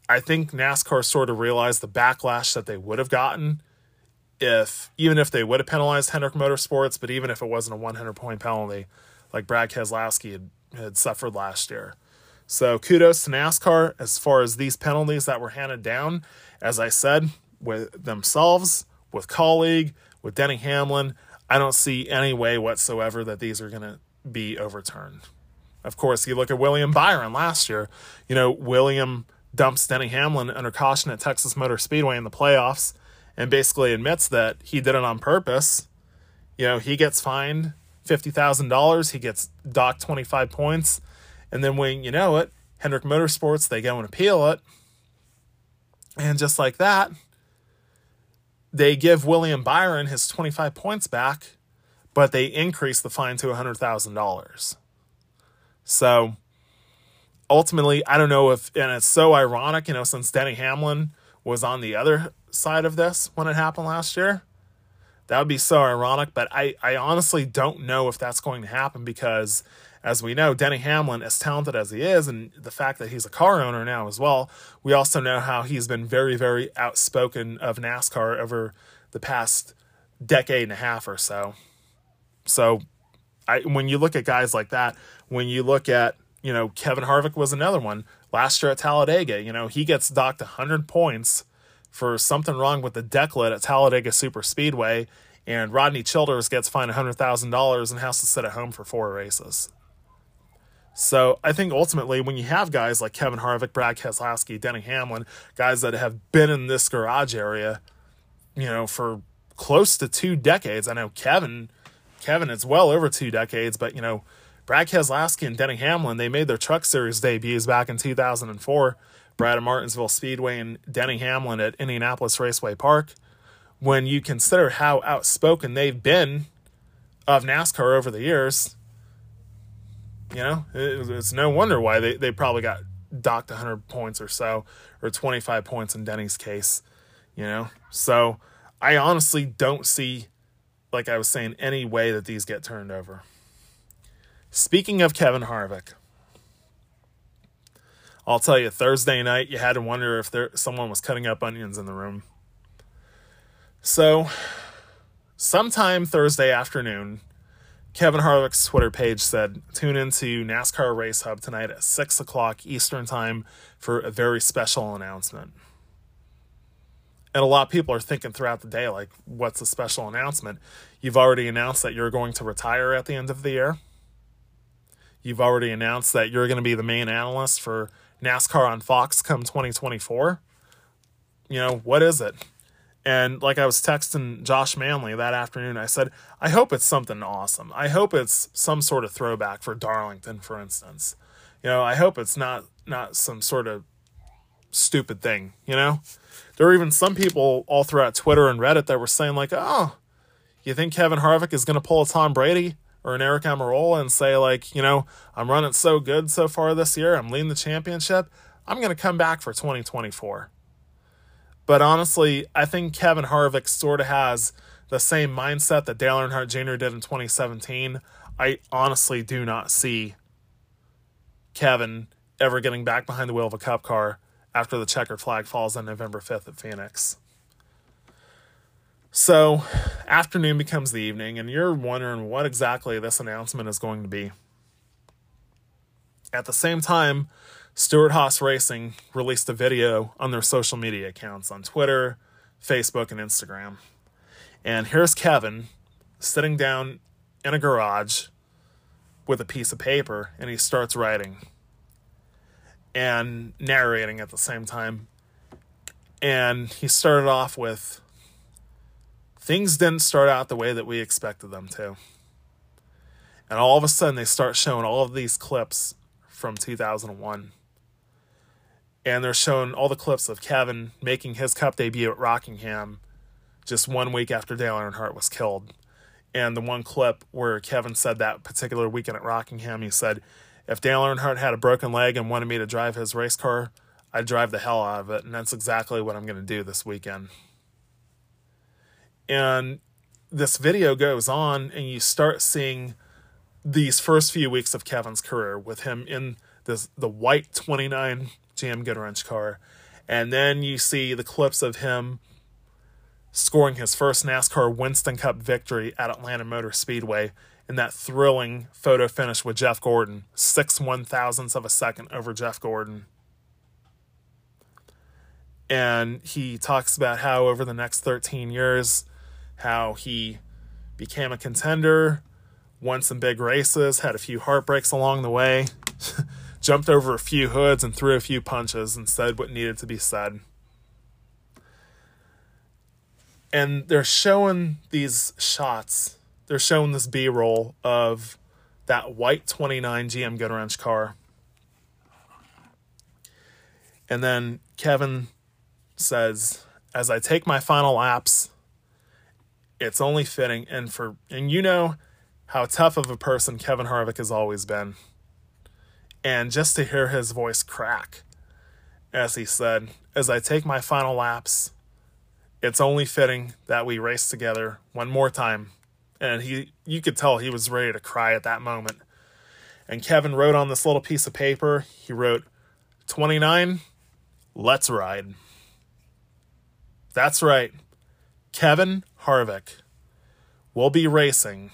I think NASCAR sort of realized the backlash that they would have gotten if even if they would have penalized Hendrick Motorsports, but even if it wasn't a 100 point penalty like Brad Keselowski had, had suffered last year. So kudos to NASCAR as far as these penalties that were handed down. As I said, with themselves, with Kaulig, with Denny Hamlin, I don't see any way whatsoever that these are going to be overturned. Of course, you look at William Byron last year. You know, William dumps Denny Hamlin under caution at Texas Motor Speedway in the playoffs and basically admits that he did it on purpose. You know, he gets fined $50,000, he gets docked 25 points, and then when you know it, Hendrick Motorsports, they go and appeal it. And just like that, they give William Byron his 25 points back, but they increase the fine to $100,000. So ultimately, I don't know if, and it's so ironic, you know, since Denny Hamlin was on the other side of this when it happened last year. That would be so ironic, but I, I honestly don't know if that's going to happen because, as we know, Denny Hamlin, as talented as he is, and the fact that he's a car owner now as well, we also know how he's been very, very outspoken of NASCAR over the past decade and a half or so. So, I when you look at guys like that, when you look at you know, Kevin Harvick was another one last year at Talladega. You know, he gets docked 100 points for something wrong with the decklid at Talladega Super Speedway, and Rodney Childers gets fined $100,000 and has to sit at home for four races. So I think ultimately, when you have guys like Kevin Harvick, Brad Keselowski, Denny Hamlin, guys that have been in this garage area, you know, for close to two decades. I know Kevin, Kevin, it's well over two decades, but you know, Brad Keselowski and Denny Hamlin, they made their Truck Series debuts back in 2004. Brad at Martinsville Speedway and Denny Hamlin at Indianapolis Raceway Park. When you consider how outspoken they've been of NASCAR over the years, you know, it's no wonder why they, they probably got docked 100 points or so, or 25 points in Denny's case, you know? So I honestly don't see, like I was saying, any way that these get turned over. Speaking of Kevin Harvick, I'll tell you, Thursday night, you had to wonder if there someone was cutting up onions in the room. So, sometime Thursday afternoon, Kevin Harvick's Twitter page said, Tune into NASCAR Race Hub tonight at 6 o'clock Eastern Time for a very special announcement. And a lot of people are thinking throughout the day, like, what's the special announcement? You've already announced that you're going to retire at the end of the year. You've already announced that you're going to be the main analyst for NASCAR on Fox come 2024. You know, what is it? And like I was texting Josh Manley that afternoon, I said, I hope it's something awesome. I hope it's some sort of throwback for Darlington, for instance. You know, I hope it's not not some sort of stupid thing, you know? There were even some people all throughout Twitter and Reddit that were saying, like, oh, you think Kevin Harvick is going to pull a Tom Brady? or an Aric Almirola and say like, you know, I'm running so good so far this year, I'm leading the championship, I'm going to come back for 2024. But honestly, I think Kevin Harvick sort of has the same mindset that Dale Earnhardt Jr. did in 2017. I honestly do not see Kevin ever getting back behind the wheel of a cup car after the checkered flag falls on November 5th at Phoenix. So, afternoon becomes the evening, and you're wondering what exactly this announcement is going to be. At the same time, Stewart-Haas Racing released a video on their social media accounts on Twitter, Facebook, and Instagram. And here's Kevin sitting down in a garage with a piece of paper, and he starts writing and narrating at the same time. And he started off with things didn't start out the way that we expected them to. And all of a sudden, they start showing all of these clips from 2001. And they're showing all the clips of Kevin making his cup debut at Rockingham just one week after Dale Earnhardt was killed. And the one clip where Kevin said that particular weekend at Rockingham, he said, if Dale Earnhardt had a broken leg and wanted me to drive his race car, I'd drive the hell out of it. And that's exactly what I'm going to do this weekend. And this video goes on, and you start seeing these first few weeks of Kevin's career with him in this the white 29 GM Goodwrench car. And then you see the clips of him scoring his first NASCAR Winston Cup victory at Atlanta Motor Speedway in that thrilling photo finish with Jeff Gordon, six one thousandths of a second over Jeff Gordon. And he talks about how over the next 13 years, how he became a contender, won some big races, had a few heartbreaks along the way, <laughs> jumped over a few hoods and threw a few punches and said what needed to be said. And they're showing these shots, they're showing this B roll of that white 29 GM Goodwrench car. And then Kevin says, As I take my final laps, it's only fitting and for and you know how tough of a person Kevin Harvick has always been. And just to hear his voice crack as he said, as I take my final laps, it's only fitting that we race together one more time. And he you could tell he was ready to cry at that moment. And Kevin wrote on this little piece of paper, he wrote 29, let's ride. That's right. Kevin Harvick will be racing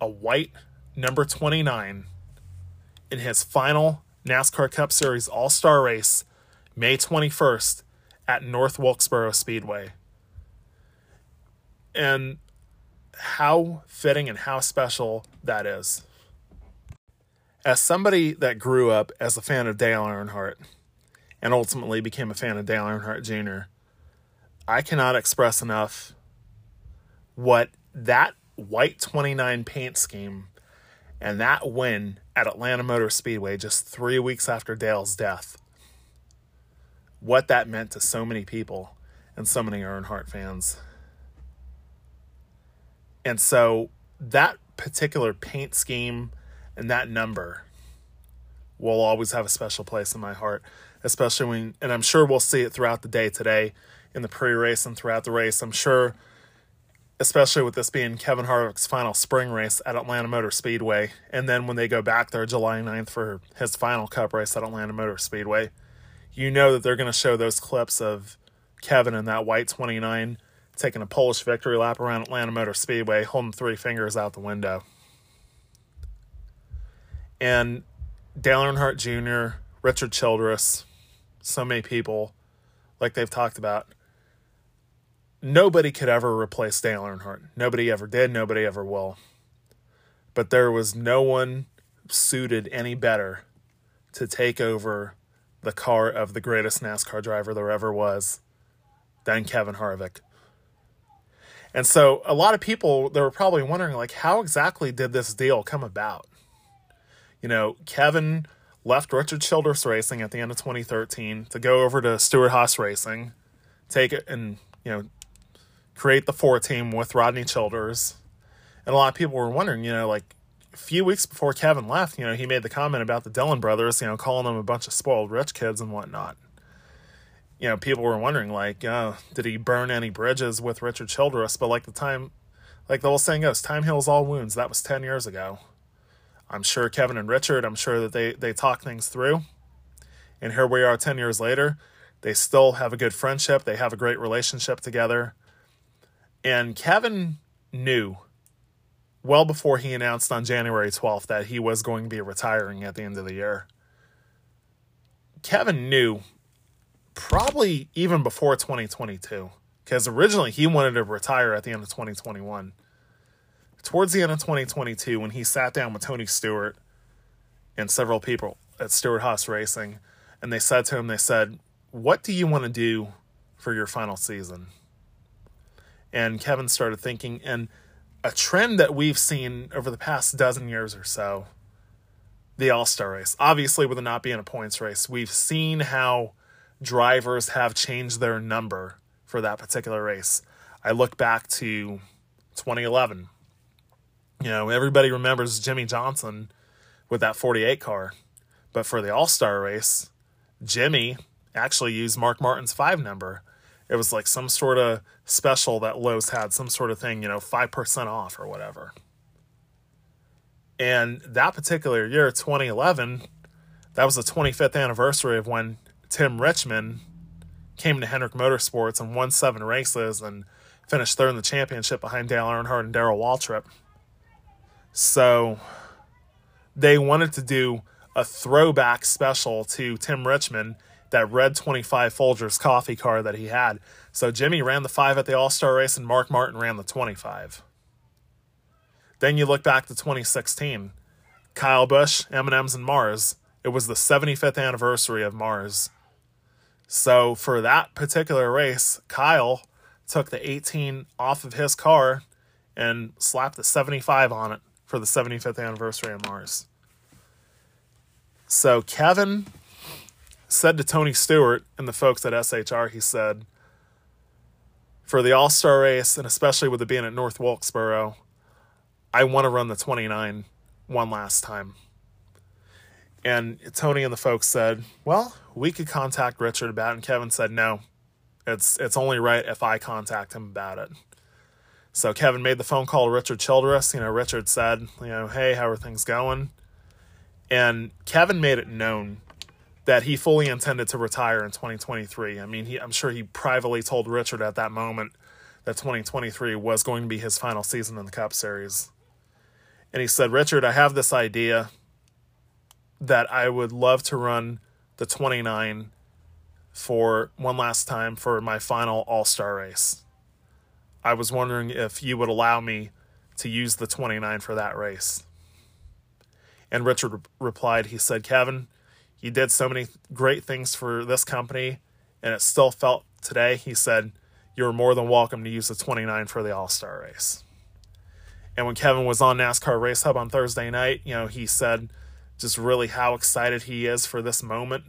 a white number 29 in his final NASCAR Cup Series All Star race, May 21st at North Wilkesboro Speedway. And how fitting and how special that is. As somebody that grew up as a fan of Dale Earnhardt and ultimately became a fan of Dale Earnhardt Jr., I cannot express enough what that white 29 paint scheme and that win at Atlanta Motor Speedway just three weeks after Dale's death, what that meant to so many people and so many Earnhardt fans. And so that particular paint scheme and that number will always have a special place in my heart, especially when, and I'm sure we'll see it throughout the day today in the pre race and throughout the race. I'm sure, especially with this being Kevin Harvick's final spring race at Atlanta Motor Speedway, and then when they go back there July 9th for his final cup race at Atlanta Motor Speedway, you know that they're going to show those clips of Kevin in that white 29 taking a Polish victory lap around Atlanta Motor Speedway, holding three fingers out the window. And Dale Earnhardt Jr., Richard Childress, so many people, like they've talked about, nobody could ever replace Dale Earnhardt. Nobody ever did. Nobody ever will. But there was no one suited any better to take over the car of the greatest NASCAR driver there ever was than Kevin Harvick. And so a lot of people they were probably wondering like how exactly did this deal come about? You know, Kevin left Richard Childress Racing at the end of 2013 to go over to Stewart-Haas Racing, take it and, you know, create the four team with Rodney Childers. And a lot of people were wondering, you know, like a few weeks before Kevin left, you know, he made the comment about the Dillon brothers, you know, calling them a bunch of spoiled rich kids and whatnot. You know, people were wondering, like, uh, did he burn any bridges with Richard Childress? But like the time, like the old saying goes, time heals all wounds. That was 10 years ago. I'm sure Kevin and Richard, I'm sure that they, they talk things through. And here we are 10 years later. They still have a good friendship. They have a great relationship together. And Kevin knew well before he announced on January 12th that he was going to be retiring at the end of the year. Kevin knew probably even before 2022 because originally he wanted to retire at the end of 2021. Towards the end of 2022, when he sat down with Tony Stewart and several people at Stewart-Haas Racing, and they said to him, they said, What do you want to do for your final season? And Kevin started thinking, and a trend that we've seen over the past dozen years or so the All Star race. Obviously, with it not being a points race, we've seen how drivers have changed their number for that particular race. I look back to 2011. You know, everybody remembers Jimmie Johnson with that 48 car. But for the All Star race, Jimmy actually used Mark Martin's five number. It was like some sort of special that Lowe's had, some sort of thing, you know, 5% off or whatever. And that particular year, 2011, that was the 25th anniversary of when Tim Richmond came to Hendrick Motorsports and won seven races and finished third in the championship behind Dale Earnhardt and Darrell Waltrip. So they wanted to do a throwback special to Tim Richmond, that red 25 Folgers coffee car that he had. So Jimmy ran the 5 at the All Star race and Mark Martin ran the 25. Then you look back to 2016. Kyle Busch, M&M's, and Mars. It was the 75th anniversary of Mars. So for that particular race, Kyle took the 18 off of his car and slapped the 75 on it for the 75th anniversary of Mars. So Kevin said to Tony Stewart and the folks at SHR, he said, for the All Star race, and especially with it being at North Wilkesboro, I want to run the 29 one last time. And Tony and the folks said, well, we could contact Richard about it. And Kevin said, no, it's, it's only right if I contact him about it. So Kevin made the phone call to Richard Childress. You know, Richard said, you know, hey, how are things going? And Kevin made it known that he fully intended to retire in 2023. I mean, he, I'm sure he privately told Richard at that moment that 2023 was going to be his final season in the Cup Series. And he said, Richard, I have this idea that I would love to run the 29 for one last time for my final All Star race. I was wondering if you would allow me to use the 29 for that race. And Richard re- replied, he said, Kevin, you did so many great things for this company, and it still felt today, he said, you're more than welcome to use the 29 for the All Star race. And when Kevin was on NASCAR Race Hub on Thursday night, you know, he said just really how excited he is for this moment.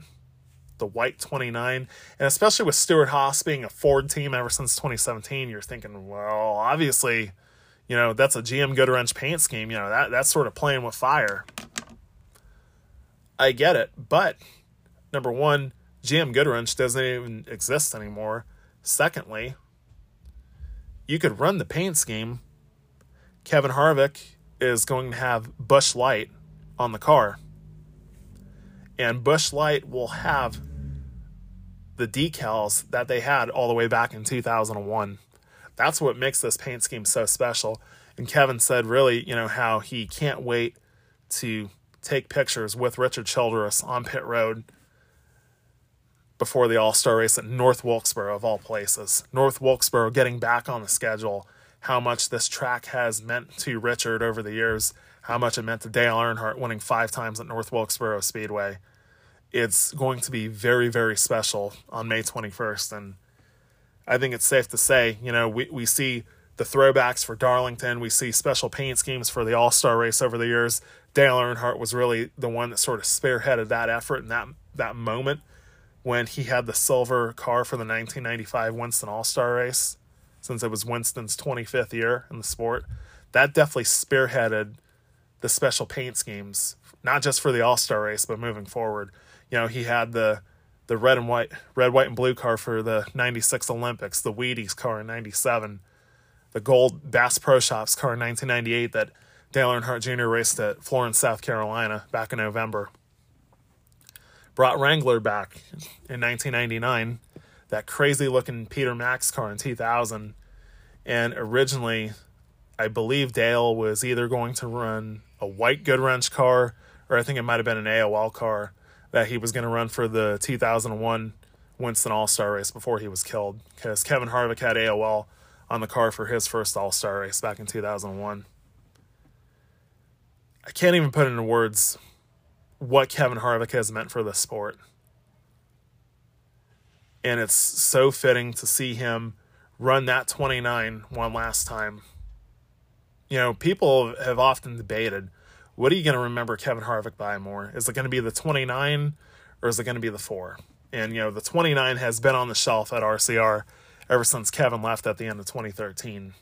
The white 29, and especially with Stewart-Haas being a Ford team ever since 2017, you're thinking, well, obviously, you know, that's a GM Goodwrench paint scheme. You know, that that's sort of playing with fire. I get it, but number one, GM Goodwrench doesn't even exist anymore. Secondly, you could run the paint scheme Kevin Harvick is going to have Busch Light on the car. And Busch Light will have the decals that they had all the way back in 2001. That's what makes this paint scheme so special. And Kevin said, really, you know, how he can't wait to take pictures with Richard Childress on pit road before the All Star race at North Wilkesboro, of all places. North Wilkesboro getting back on the schedule how much this track has meant to Richard over the years, how much it meant to Dale Earnhardt winning five times at North Wilkesboro Speedway. It's going to be very, very special on May 21st. And I think it's safe to say, you know, we, we see the throwbacks for Darlington, we see special paint schemes for the All Star race over the years. Dale Earnhardt was really the one that sort of spearheaded that effort and that, that moment when he had the silver car for the 1995 Winston All Star race since it was Winston's 25th year in the sport, that definitely spearheaded the special paint schemes, not just for the All Star race, but moving forward. You know, he had the the red and white, red, white, and blue car for the '96 Olympics, the Wheaties car in '97, the gold Bass Pro Shops car in 1998 that Dale Earnhardt Jr. raced at Florence, South Carolina, back in November. Brought Wrangler back in 1999 that crazy looking Peter Max car in 2000. And originally, I believe Dale was either going to run a white Goodwrench car, or I think it might have been an AOL car that he was going to run for the 2001 Winston All Star race before he was killed. Because Kevin Harvick had AOL on the car for his first All Star race back in 2001. I can't even put into words what Kevin Harvick has meant for the sport and it's so fitting to see him run that 29 one last time. You know, people have often debated what are you going to remember Kevin Harvick by more? Is it going to be the 29 or is it going to be the 4? And, you know, the 29 has been on the shelf at RCR ever since Kevin left at the end of 2013.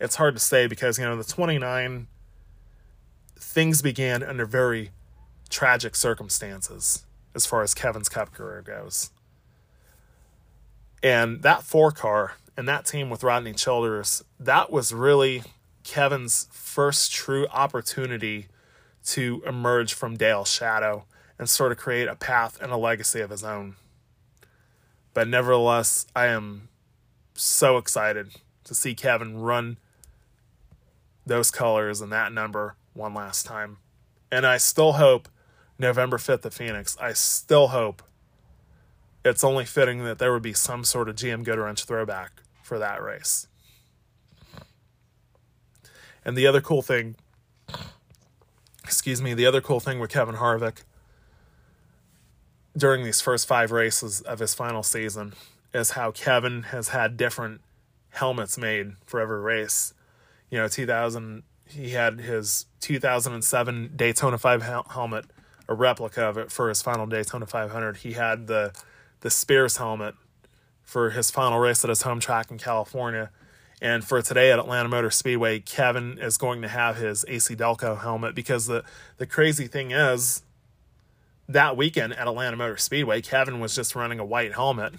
It's hard to say because, you know, the 29, things began under very tragic circumstances as far as Kevin's Cup career goes. And that four car and that team with Rodney Childers, that was really Kevin's first true opportunity to emerge from Dale's shadow and sort of create a path and a legacy of his own. But nevertheless, I am so excited to see Kevin run those colors and that number one last time. And I still hope November 5th at Phoenix, I still hope it's only fitting that there would be some sort of GM Goodwrench throwback for that race. And the other cool thing, excuse me, the other cool thing with Kevin Harvick during these first five races of his final season is how Kevin has had different helmets made for every race. You know, 2000, he had his 2007 Daytona 5 hel- helmet, a replica of it for his final Daytona 500. He had the the Spears helmet for his final race at his home track in California. And for today at Atlanta Motor Speedway, Kevin is going to have his AC Delco helmet because the, the crazy thing is that weekend at Atlanta Motor Speedway, Kevin was just running a white helmet.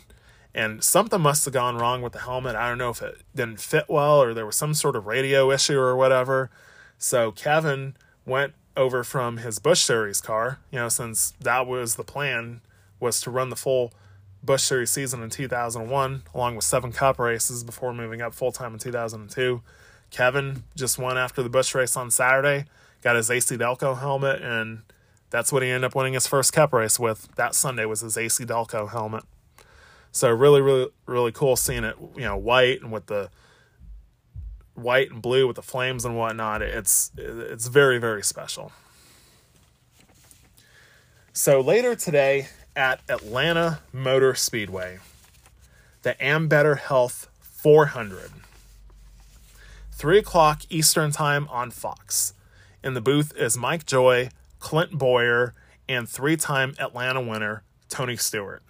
And something must have gone wrong with the helmet. I don't know if it didn't fit well or there was some sort of radio issue or whatever. So Kevin went over from his Busch Series car, you know, since that was the plan was to run the full Busch Series season in 2001, along with seven Cup races before moving up full time in 2002. Kevin just won after the Busch race on Saturday, got his AC Delco helmet, and that's what he ended up winning his first Cup race with. That Sunday was his AC Delco helmet. So really, really, really cool seeing it, you know, white and with the white and blue with the flames and whatnot. It's it's very, very special. So later today, at Atlanta Motor Speedway, the Ambetter Health 400. 3 o'clock Eastern Time on Fox. In the booth is Mike Joy, Clint Bowyer, and three time Atlanta winner Tony Stewart.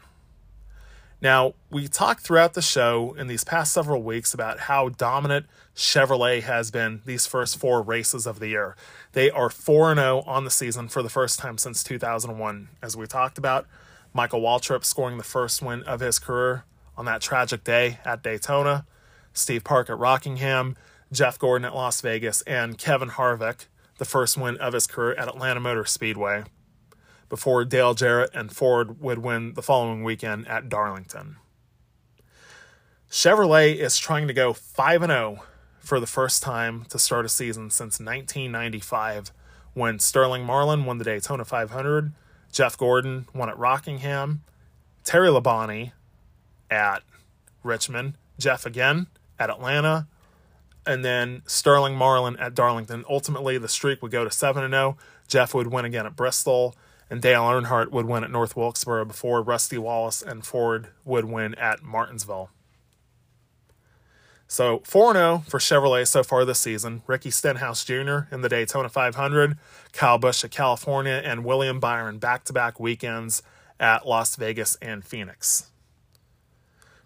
Now, we talked throughout the show in these past several weeks about how dominant Chevrolet has been these first four races of the year. They are 4 0 on the season for the first time since 2001. As we talked about, Michael Waltrip scoring the first win of his career on that tragic day at Daytona, Steve Park at Rockingham, Jeff Gordon at Las Vegas, and Kevin Harvick, the first win of his career at Atlanta Motor Speedway, before Dale Jarrett and Ford would win the following weekend at Darlington. Chevrolet is trying to go 5 0 for the first time to start a season since 1995 when Sterling Marlin won the Daytona 500 Jeff Gordon won at Rockingham, Terry Labonte at Richmond, Jeff again at Atlanta, and then Sterling Marlin at Darlington. Ultimately, the streak would go to 7 0. Jeff would win again at Bristol, and Dale Earnhardt would win at North Wilkesboro before Rusty Wallace and Ford would win at Martinsville. So 4 0 for Chevrolet so far this season. Ricky Stenhouse Jr. in the Daytona 500, Kyle Busch at California, and William Byron back to back weekends at Las Vegas and Phoenix.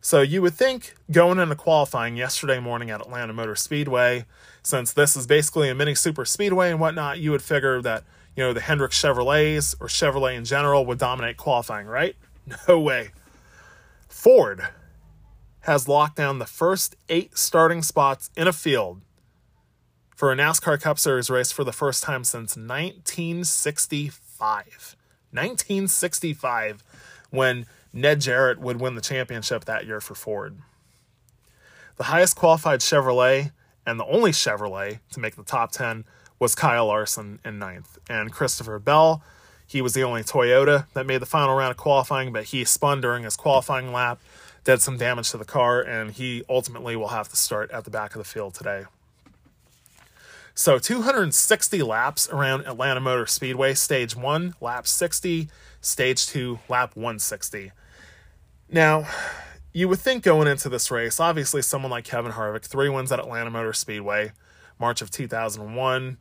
So you would think going into qualifying yesterday morning at Atlanta Motor Speedway, since this is basically a mini super speedway and whatnot, you would figure that, you know, the Hendrick Chevrolets or Chevrolet in general would dominate qualifying, right? <laughs> No way. Ford has locked down the first eight starting spots in a field for a NASCAR Cup Series race for the first time since 1965. 1965, when Ned Jarrett would win the championship that year for Ford. The highest qualified Chevrolet and the only Chevrolet to make the top 10 was Kyle Larson in ninth. And Christopher Bell, he was the only Toyota that made the final round of qualifying, but he spun during his qualifying lap did some damage to the car, and he ultimately will have to start at the back of the field today. So 260 laps around Atlanta Motor Speedway, stage one, lap 60, stage two, lap 160. Now, you would think going into this race, obviously someone like Kevin Harvick, three wins at Atlanta Motor Speedway, March of 2001,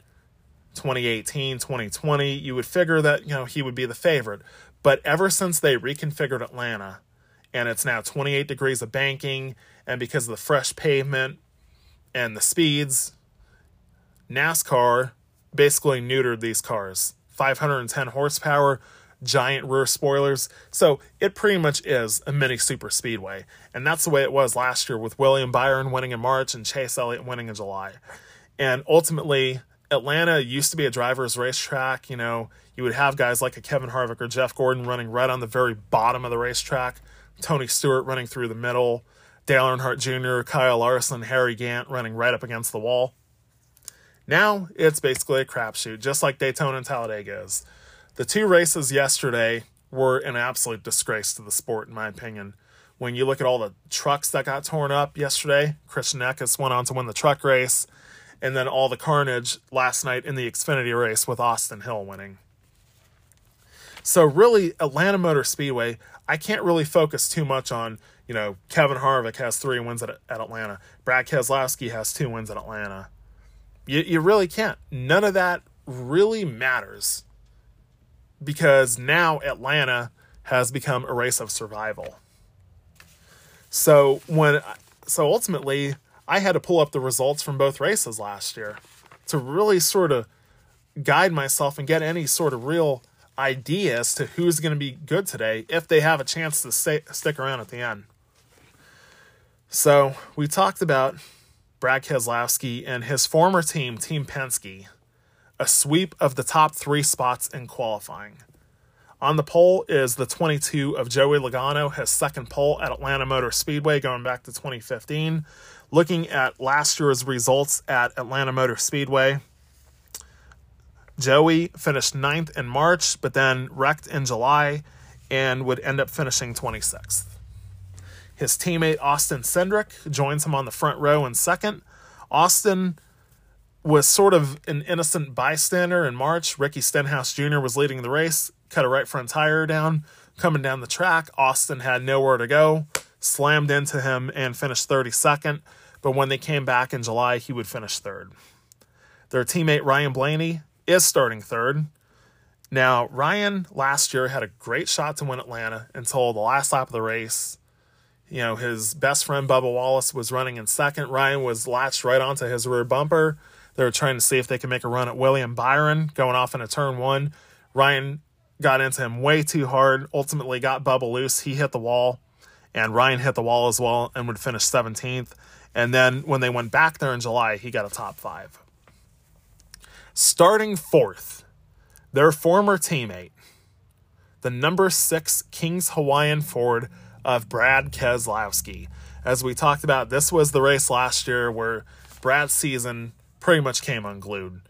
2018, 2020, you would figure that, you know, he would be the favorite. But ever since they reconfigured Atlanta and it's now 28 degrees of banking and because of the fresh pavement and the speeds, NASCAR basically neutered these cars. 510 horsepower, giant rear spoilers. So it pretty much is a mini super speedway. And that's the way it was last year with William Byron winning in March and Chase Elliott winning in July. And ultimately, Atlanta used to be a driver's racetrack. You know, you would have guys like a Kevin Harvick or Jeff Gordon running right on the very bottom of the racetrack, Tony Stewart running through the middle, Dale Earnhardt Jr., Kyle Larson, Harry Gant running right up against the wall. Now it's basically a crapshoot, just like Daytona and Talladega is. The two races yesterday were an absolute disgrace to the sport, in my opinion. When you look at all the trucks that got torn up yesterday, Christian Eckes went on to win the truck race and then all the carnage last night in the Xfinity race with Austin Hill winning. So really, Atlanta Motor Speedway, I can't really focus too much on. You know, Kevin Harvick has three wins at, at Atlanta. Brad Keselowski has two wins at Atlanta. You, you really can't. None of that really matters because now Atlanta has become a race of survival. So when so ultimately I had to pull up the results from both races last year to really sort of guide myself and get any sort of real idea as to who's going to be good today if they have a chance to stay, stick around at the end. So we talked about Brad Keselowski and his former team, Team Penske, a sweep of the top three spots in qualifying. On the pole is the 22 of Joey Logano, his second pole at Atlanta Motor Speedway going back to 2015 looking at last year's results at Atlanta Motor Speedway, Joey finished ninth in March, but then wrecked in July and would end up finishing 26th. His teammate Austin Cindric joins him on the front row in second. Austin was sort of an innocent bystander in March. Ricky Stenhouse Jr. was leading the race, cut a right front tire down. Coming down the track, Austin had nowhere to go, slammed into him, and finished 32nd but when they came back in July, he would finish third. Their teammate Ryan Blaney is starting third. Now, Ryan last year had a great shot to win Atlanta until the last lap of the race. You know, his best friend Bubba Wallace was running in second. Ryan was latched right onto his rear bumper. They were trying to see if they could make a run at William Byron going off into turn one. Ryan got into him way too hard, ultimately got Bubba loose. He hit the wall, and Ryan hit the wall as well and would finish 17th. And then when they went back there in July, he got a top five. Starting fourth, their former teammate, the number six Kings Hawaiian Ford of Brad Keselowski. As we talked about, this was the race last year where Brad's season pretty much came unglued.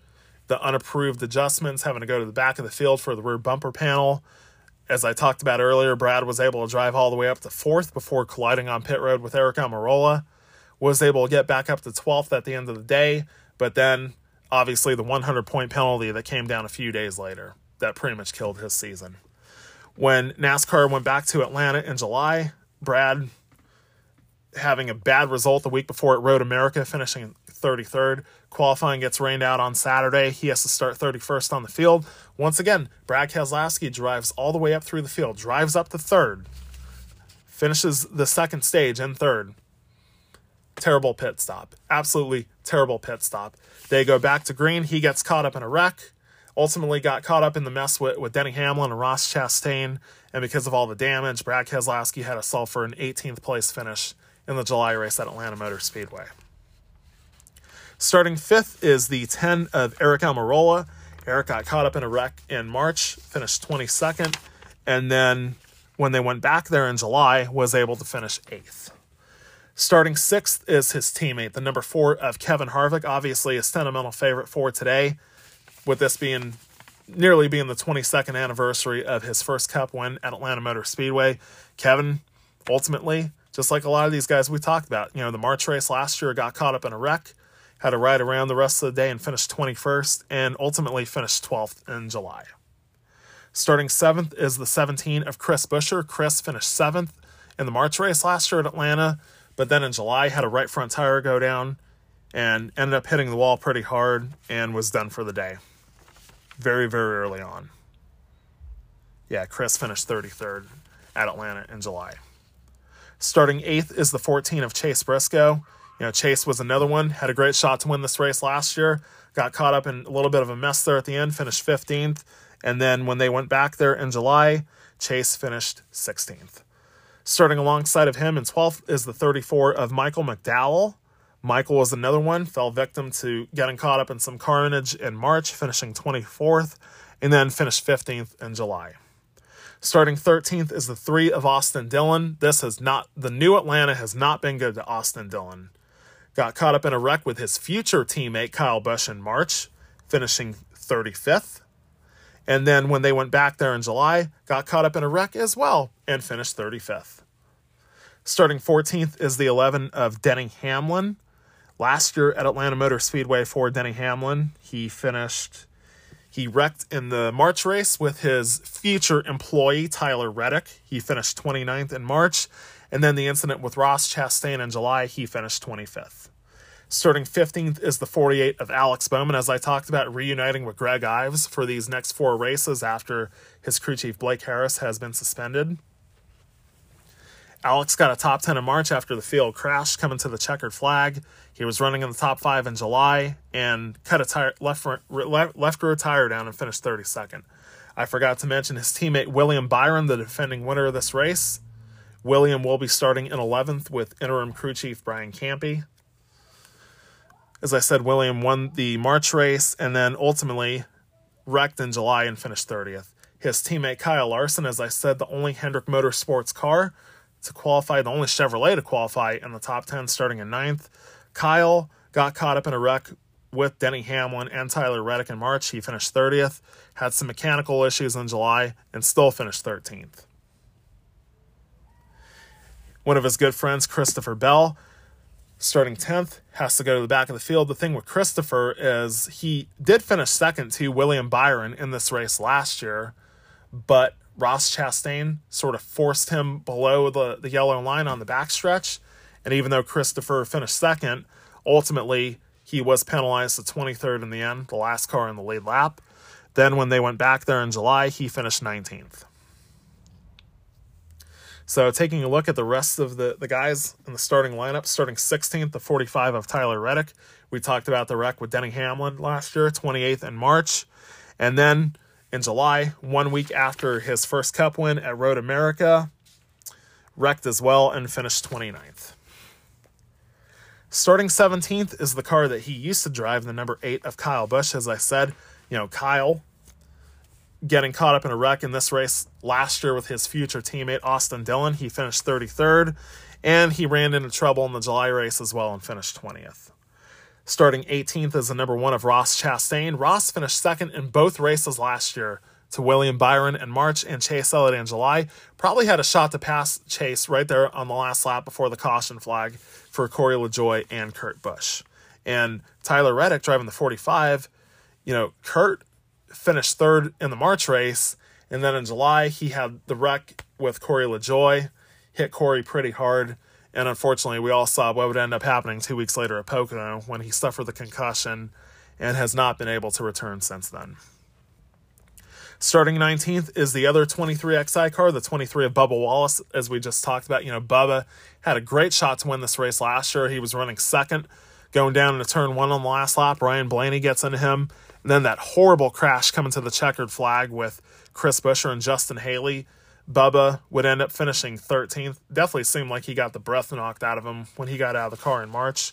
The unapproved adjustments having to go to the back of the field for the rear bumper panel. As I talked about earlier, Brad was able to drive all the way up to fourth before colliding on pit road with Aric Almirola was able to get back up to 12th at the end of the day, but then obviously the 100 point penalty that came down a few days later that pretty much killed his season. When NASCAR went back to Atlanta in July, Brad having a bad result the week before at Road America, finishing 33rd. Qualifying gets rained out on Saturday. He has to start 31st on the field. Once again, Brad Keselowski drives all the way up through the field, drives up to third, finishes the second stage in third, terrible pit stop. Absolutely terrible pit stop. They go back to green. He gets caught up in a wreck. Ultimately, got caught up in the mess with, with Denny Hamlin and Ross Chastain. And because of all the damage, Brad Keselowski had to sell for an 18th place finish in the July race at Atlanta Motor Speedway. Starting fifth is the 10 of Aric Almirola. Aric got caught up in a wreck in March, finished 22nd, and then when they went back there in July, was able to finish eighth. Starting sixth is his teammate, the number four of Kevin Harvick, obviously a sentimental favorite for today, with this being nearly being the 22nd anniversary of his first cup win at Atlanta Motor Speedway. Kevin, ultimately, just like a lot of these guys we talked about, you know, the March race last year got caught up in a wreck, had to ride around the rest of the day and finished 21st, and ultimately finished 12th in July. Starting seventh is the 17 of Chris Buescher. Chris finished seventh in the March race last year at Atlanta but then in July had a right front tire go down and ended up hitting the wall pretty hard and was done for the day. very, very early on. Yeah, Chris finished 33rd at Atlanta in July. Starting eighth is the 14 of Chase Briscoe. You know, Chase was another one, had a great shot to win this race last year, got caught up in a little bit of a mess there at the end, finished 15th. And then when they went back there in July, Chase finished 16th. Starting alongside of him in 12th is the 34 of Michael McDowell. Michael was another one, fell victim to getting caught up in some carnage in March, finishing 24th, and then finished 15th in July. Starting 13th is the three of Austin Dillon. This has not, the new Atlanta has not been good to Austin Dillon. Got caught up in a wreck with his future teammate Kyle Busch in March, finishing 35th. And then when they went back there in July, got caught up in a wreck as well and finished 35th. Starting 14th is the 11 of Denny Hamlin. Last year at Atlanta Motor Speedway for Denny Hamlin, he finished he wrecked in the March race with his future employee, Tyler Reddick. He finished 29th in March. And then the incident with Ross Chastain in July, he finished 25th. Starting 15th is the 48 of Alex Bowman, as I talked about, reuniting with Greg Ives for these next four races after his crew chief Blake Harris has been suspended. Alex got a top 10 in March after the field crash coming to the checkered flag. He was running in the top five in July and cut a tire, left, left rear tire down and finished 32nd. I forgot to mention his teammate William Byron, the defending winner of this race. William will be starting in 11th with interim crew chief Brian Campe. As I said, William won the March race and then ultimately wrecked in July and finished 30th. His teammate Kyle Larson, as I said, the only Hendrick Motorsports car to qualify, the only Chevrolet to qualify in the top 10 starting in ninth. Kyle got caught up in a wreck with Denny Hamlin and Tyler Reddick in March. He finished 30th, had some mechanical issues in July, and still finished 13th. One of his good friends, Christopher Bell, starting 10th, has to go to the back of the field. The thing with Christopher is he did finish second to William Byron in this race last year, but Ross Chastain sort of forced him below the, the yellow line on the backstretch. And even though Christopher finished second, ultimately he was penalized to 23rd in the end, the last car in the lead lap. Then when they went back there in July, he finished 19th. So taking a look at the rest of the, the guys in the starting lineup, starting 16th, the 45 of Tyler Reddick. We talked about the wreck with Denny Hamlin last year, 28th in March. And then in July, one week after his first Cup win at Road America. Wrecked as well and finished 29th. Starting 17th is the car that he used to drive, the number 8 of Kyle Busch. As I said, you know, Kyle getting caught up in a wreck in this race last year with his future teammate Austin Dillon. He finished 33rd, and he ran into trouble in the July race as well and finished 20th. Starting 18th as the number one of Ross Chastain. Ross finished second in both races last year to William Byron in March and Chase Elliott in July. Probably had a shot to pass Chase right there on the last lap before the caution flag for Corey LaJoie and Kurt Busch. And Tyler Reddick driving the 45, you know, Kurt finished third in the March race. And then in July, he had the wreck with Corey LaJoie, hit Corey pretty hard. And unfortunately, we all saw what would end up happening two weeks later at Pocono when he suffered the concussion and has not been able to return since then. Starting 19th is the other 23XI car, the 23 of Bubba Wallace, as we just talked about. You know, Bubba had a great shot to win this race last year. He was running second, going down into turn one on the last lap. Ryan Blaney gets into him. And then that horrible crash coming to the checkered flag with Chris Buescher and Justin Haley Bubba would end up finishing 13th. Definitely seemed like he got the breath knocked out of him when he got out of the car in March.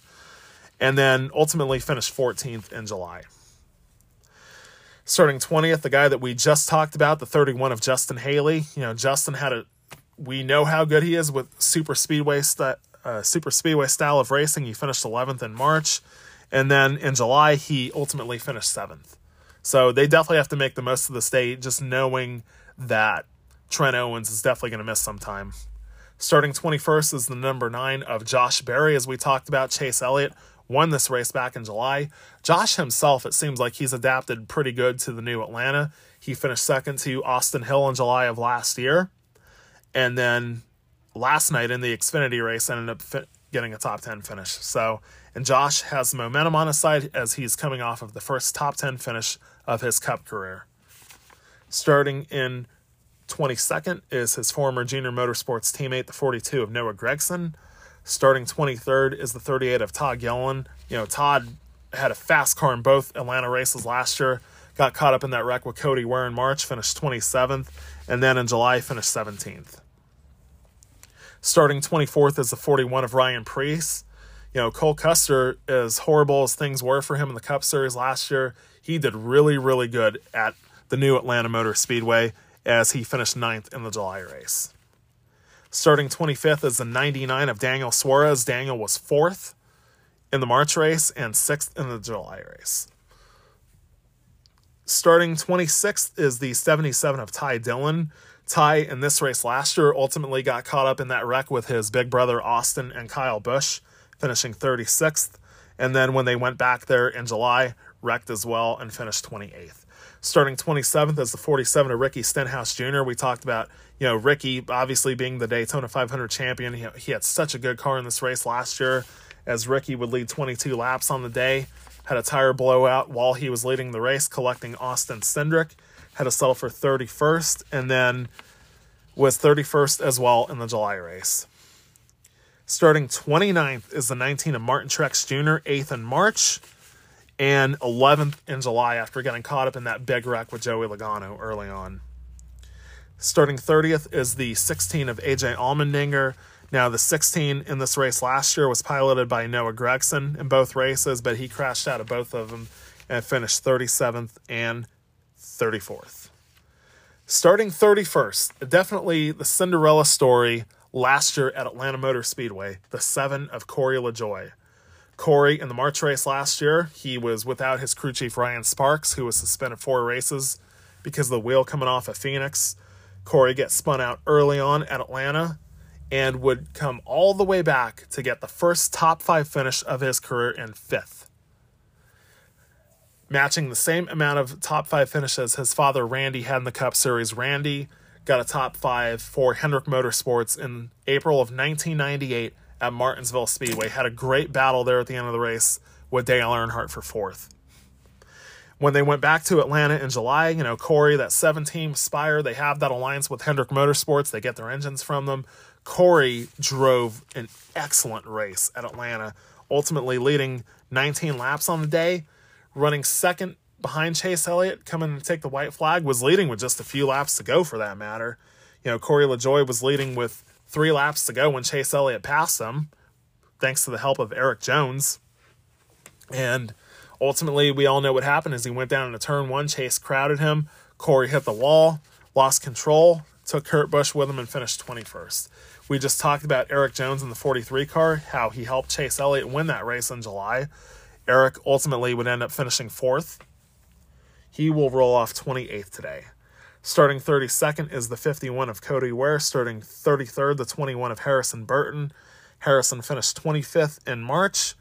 And then ultimately finished 14th in July. Starting 20th, the guy that we just talked about, the 31 of Justin Haley. You know, Justin had a, we know how good he is with super speedway, st- uh, super speedway style of racing. He finished 11th in March. And then in July, he ultimately finished seventh. So they definitely have to make the most of the state, just knowing that Trent Owens is definitely going to miss some time. Starting 21st is the number nine of Josh Berry, as we talked about. Chase Elliott won this race back in July. Josh himself, it seems like he's adapted pretty good to the new Atlanta. He finished second to Austin Hill in July of last year. And then last night in the Xfinity race, ended up getting a top 10 finish. So, and Josh has momentum on his side as he's coming off of the first top 10 finish of his cup career. Starting in 22nd is his former junior motorsports teammate, the 42 of Noah Gragson. Starting 23rd is the 38 of Todd Gilliland. You know, Todd had a fast car in both Atlanta races last year, got caught up in that wreck with Cody Ware in March, finished 27th, and then in July finished 17th. Starting 24th is the 41 of Ryan Preece. You know, Cole Custer, as horrible as things were for him in the Cup Series last year, he did really, really good at the new Atlanta Motor Speedway as he finished ninth in the July race. Starting 25th is the 99 of Daniel Suarez. Daniel was fourth in the March race and sixth in the July race. Starting 26th is the 77 of Ty Dillon. Ty, in this race last year, ultimately got caught up in that wreck with his big brother Austin and Kyle Busch, finishing 36th. And then when they went back there in July, wrecked as well and finished 28th. Starting 27th as the 47 of Ricky Stenhouse Jr. We talked about, you know, Ricky obviously being the Daytona 500 champion. He, he had such a good car in this race last year as Ricky would lead 22 laps on the day. Had a tire blowout while he was leading the race, collecting Austin Cindric. Had to settle for 31st, and then was 31st as well in the July race. Starting 29th is the 19 of Martin Truex Jr., 8th in March, and 11th in July after getting caught up in that big wreck with Joey Logano early on. Starting 30th is the 16 of AJ Allmendinger, now, the 16 in this race last year was piloted by Noah Gragson in both races, but he crashed out of both of them and finished 37th and 34th. Starting 31st, definitely the Cinderella story last year at Atlanta Motor Speedway, the seven of Corey LaJoie. Corey, in the March race last year, he was without his crew chief Ryan Sparks, who was suspended four races because of the wheel coming off at Phoenix. Corey gets spun out early on at Atlanta and would come all the way back to get the first top five finish of his career in fifth. Matching the same amount of top five finishes his father Randy had in the Cup Series. Randy got a top five for Hendrick Motorsports in April of 1998 at Martinsville Speedway. Had a great battle there at the end of the race with Dale Earnhardt for fourth. When they went back to Atlanta in July, you know, Corey, that 17 Spire, they have that alliance with Hendrick Motorsports. They get their engines from them. Corey drove an excellent race at Atlanta, ultimately leading 19 laps on the day, running second behind Chase Elliott, coming to take the white flag, was leading with just a few laps to go for that matter. You know, Corey LaJoie was leading with three laps to go when Chase Elliott passed him, thanks to the help of Erik Jones. And ultimately, we all know what happened as he went down into turn one. Chase crowded him. Corey hit the wall, lost control, took Kurt Busch with him, and finished 21st. We just talked about Erik Jones in the 43 car, how he helped Chase Elliott win that race in July. Erik ultimately would end up finishing fourth. He will roll off 28th today. Starting 32nd is the 51 of Cody Ware. Starting 33rd, the 21 of Harrison Burton. Harrison finished 25th in March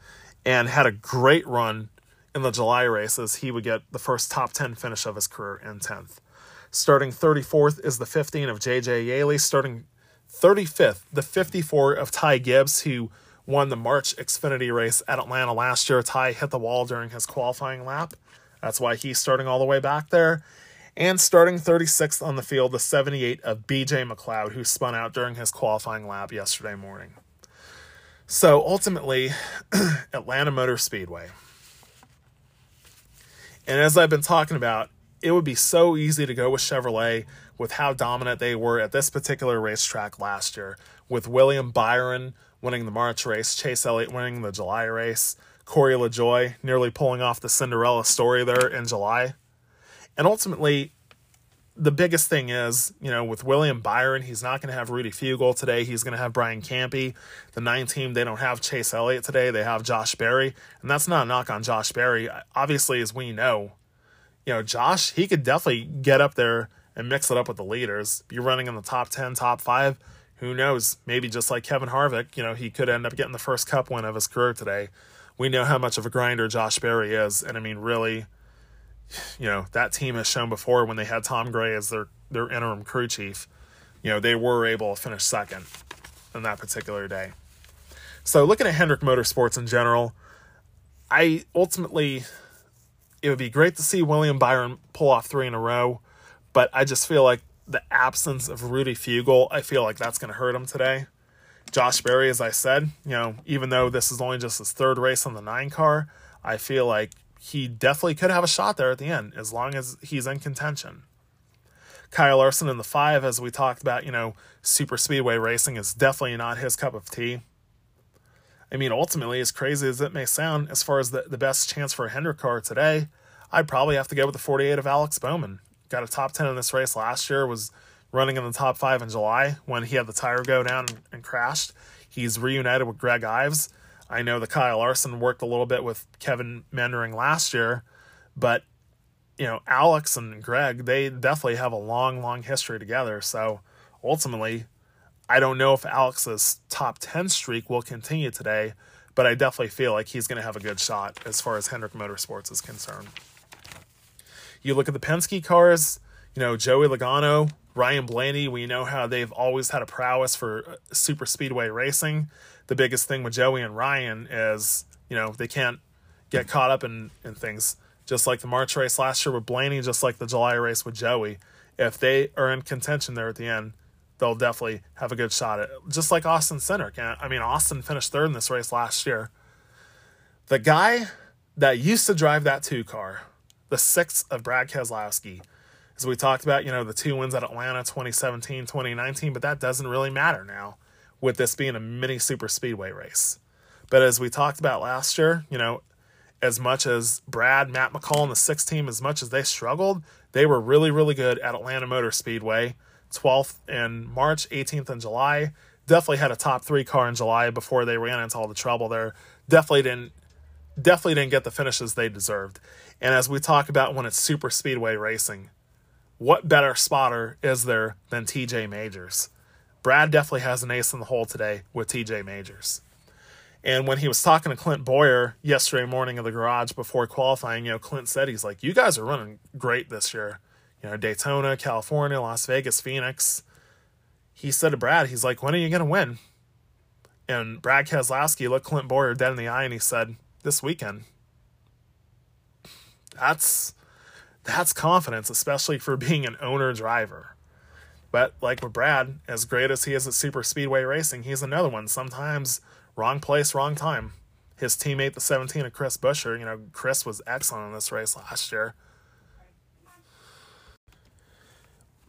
and had a great run in the July races. He would get the first top 10 finish of his career in 10th. Starting 34th is the 15 of JJ Yeley. Starting 35th, the 54 of Ty Gibbs, who won the March Xfinity race at Atlanta last year. Ty hit the wall during his qualifying lap. That's why he's starting all the way back there. And starting 36th on the field, the 78 of BJ McLeod, who spun out during his qualifying lap yesterday morning. So ultimately, <clears throat> Atlanta Motor Speedway. And as I've been talking about, it would be so easy to go with Chevrolet with how dominant they were at this particular racetrack last year, with William Byron winning the March race, Chase Elliott winning the July race, Corey LaJoie nearly pulling off the Cinderella story there in July. And ultimately, the biggest thing is, you know, with William Byron, he's not going to have Rudy Fugle today. He's going to have Brian Campe. The nine team, they don't have Chase Elliott today. They have Josh Berry. And that's not a knock on Josh Berry. Obviously, as we know, you know, Josh, he could definitely get up there and mix it up with the leaders. Be running in the top 10, top five. Who knows? Maybe just like Kevin Harvick, you know, he could end up getting the first cup win of his career today. We know how much of a grinder Josh Berry is. And I mean, really, you know, that team has shown before when they had Tom Gray as their, their interim crew chief, you know, they were able to finish second on that particular day. So looking at Hendrick Motorsports in general, I ultimately it would be great to see William Byron pull off three in a row, but I just feel like the absence of Rudy Fugle, I feel like that's going to hurt him today. Josh Berry, as I said, you know, even though this is only just his third race on the nine car, I feel like he definitely could have a shot there at the end as long as he's in contention. Kyle Larson in the five, as we talked about, you know, super speedway racing is definitely not his cup of tea. I mean, ultimately, as crazy as it may sound, as far as the, the best chance for a Hendrick car today, I'd probably have to go with the 48 of Alex Bowman. Got a top 10 in this race last year, was running in the top five in July when he had the tire go down and crashed. He's reunited with Greg Ives. I know that Kyle Larson worked a little bit with Kevin Meendering last year, but you know, Alex and Greg, they definitely have a long, long history together. So ultimately, I don't know if Alex's top 10 streak will continue today, but I definitely feel like he's going to have a good shot as far as Hendrick Motorsports is concerned. You look at the Penske cars, you know, Joey Logano, Ryan Blaney, we know how they've always had a prowess for uh, super speedway racing. The biggest thing with Joey and Ryan is, you know, they can't get caught up in, in things. Just like the March race last year with Blaney, just like the July race with Joey. If they are in contention there at the end, they'll definitely have a good shot at just like Austin Cindric. I mean, Austin finished third in this race last year. The guy that used to drive that two car, the sixth of Brad Keselowski, as we talked about, you know, the two wins at Atlanta 2017, 2019, but that doesn't really matter now with this being a mini super speedway race. But as we talked about last year, you know, as much as Brad, Matt McCall, and the six team, as much as they struggled, they were really, really good at Atlanta Motor Speedway. 12th in March, 18th in July. Definitely had a top three car in July before they ran into all the trouble there. Definitely didn't definitely didn't get the finishes they deserved. And as we talk about when it's super speedway racing, what better spotter is there than TJ Majors? Brad definitely has an ace in the hole today with TJ Majors. And when he was talking to Clint Bowyer yesterday morning in the garage before qualifying, you know, Clint said he's like, "You guys are running great this year." You know, Daytona, California, Las Vegas, Phoenix. He said to Brad, he's like, "When are you going to win?" And Brad Keselowski looked Clint Bowyer dead in the eye and he said, "This weekend." That's that's confidence, especially for being an owner driver. But like with Brad, as great as he is at super speedway racing, he's another one. Sometimes wrong place, wrong time. His teammate, the 17 of Chris Buescher, you know, Chris was excellent in this race last year.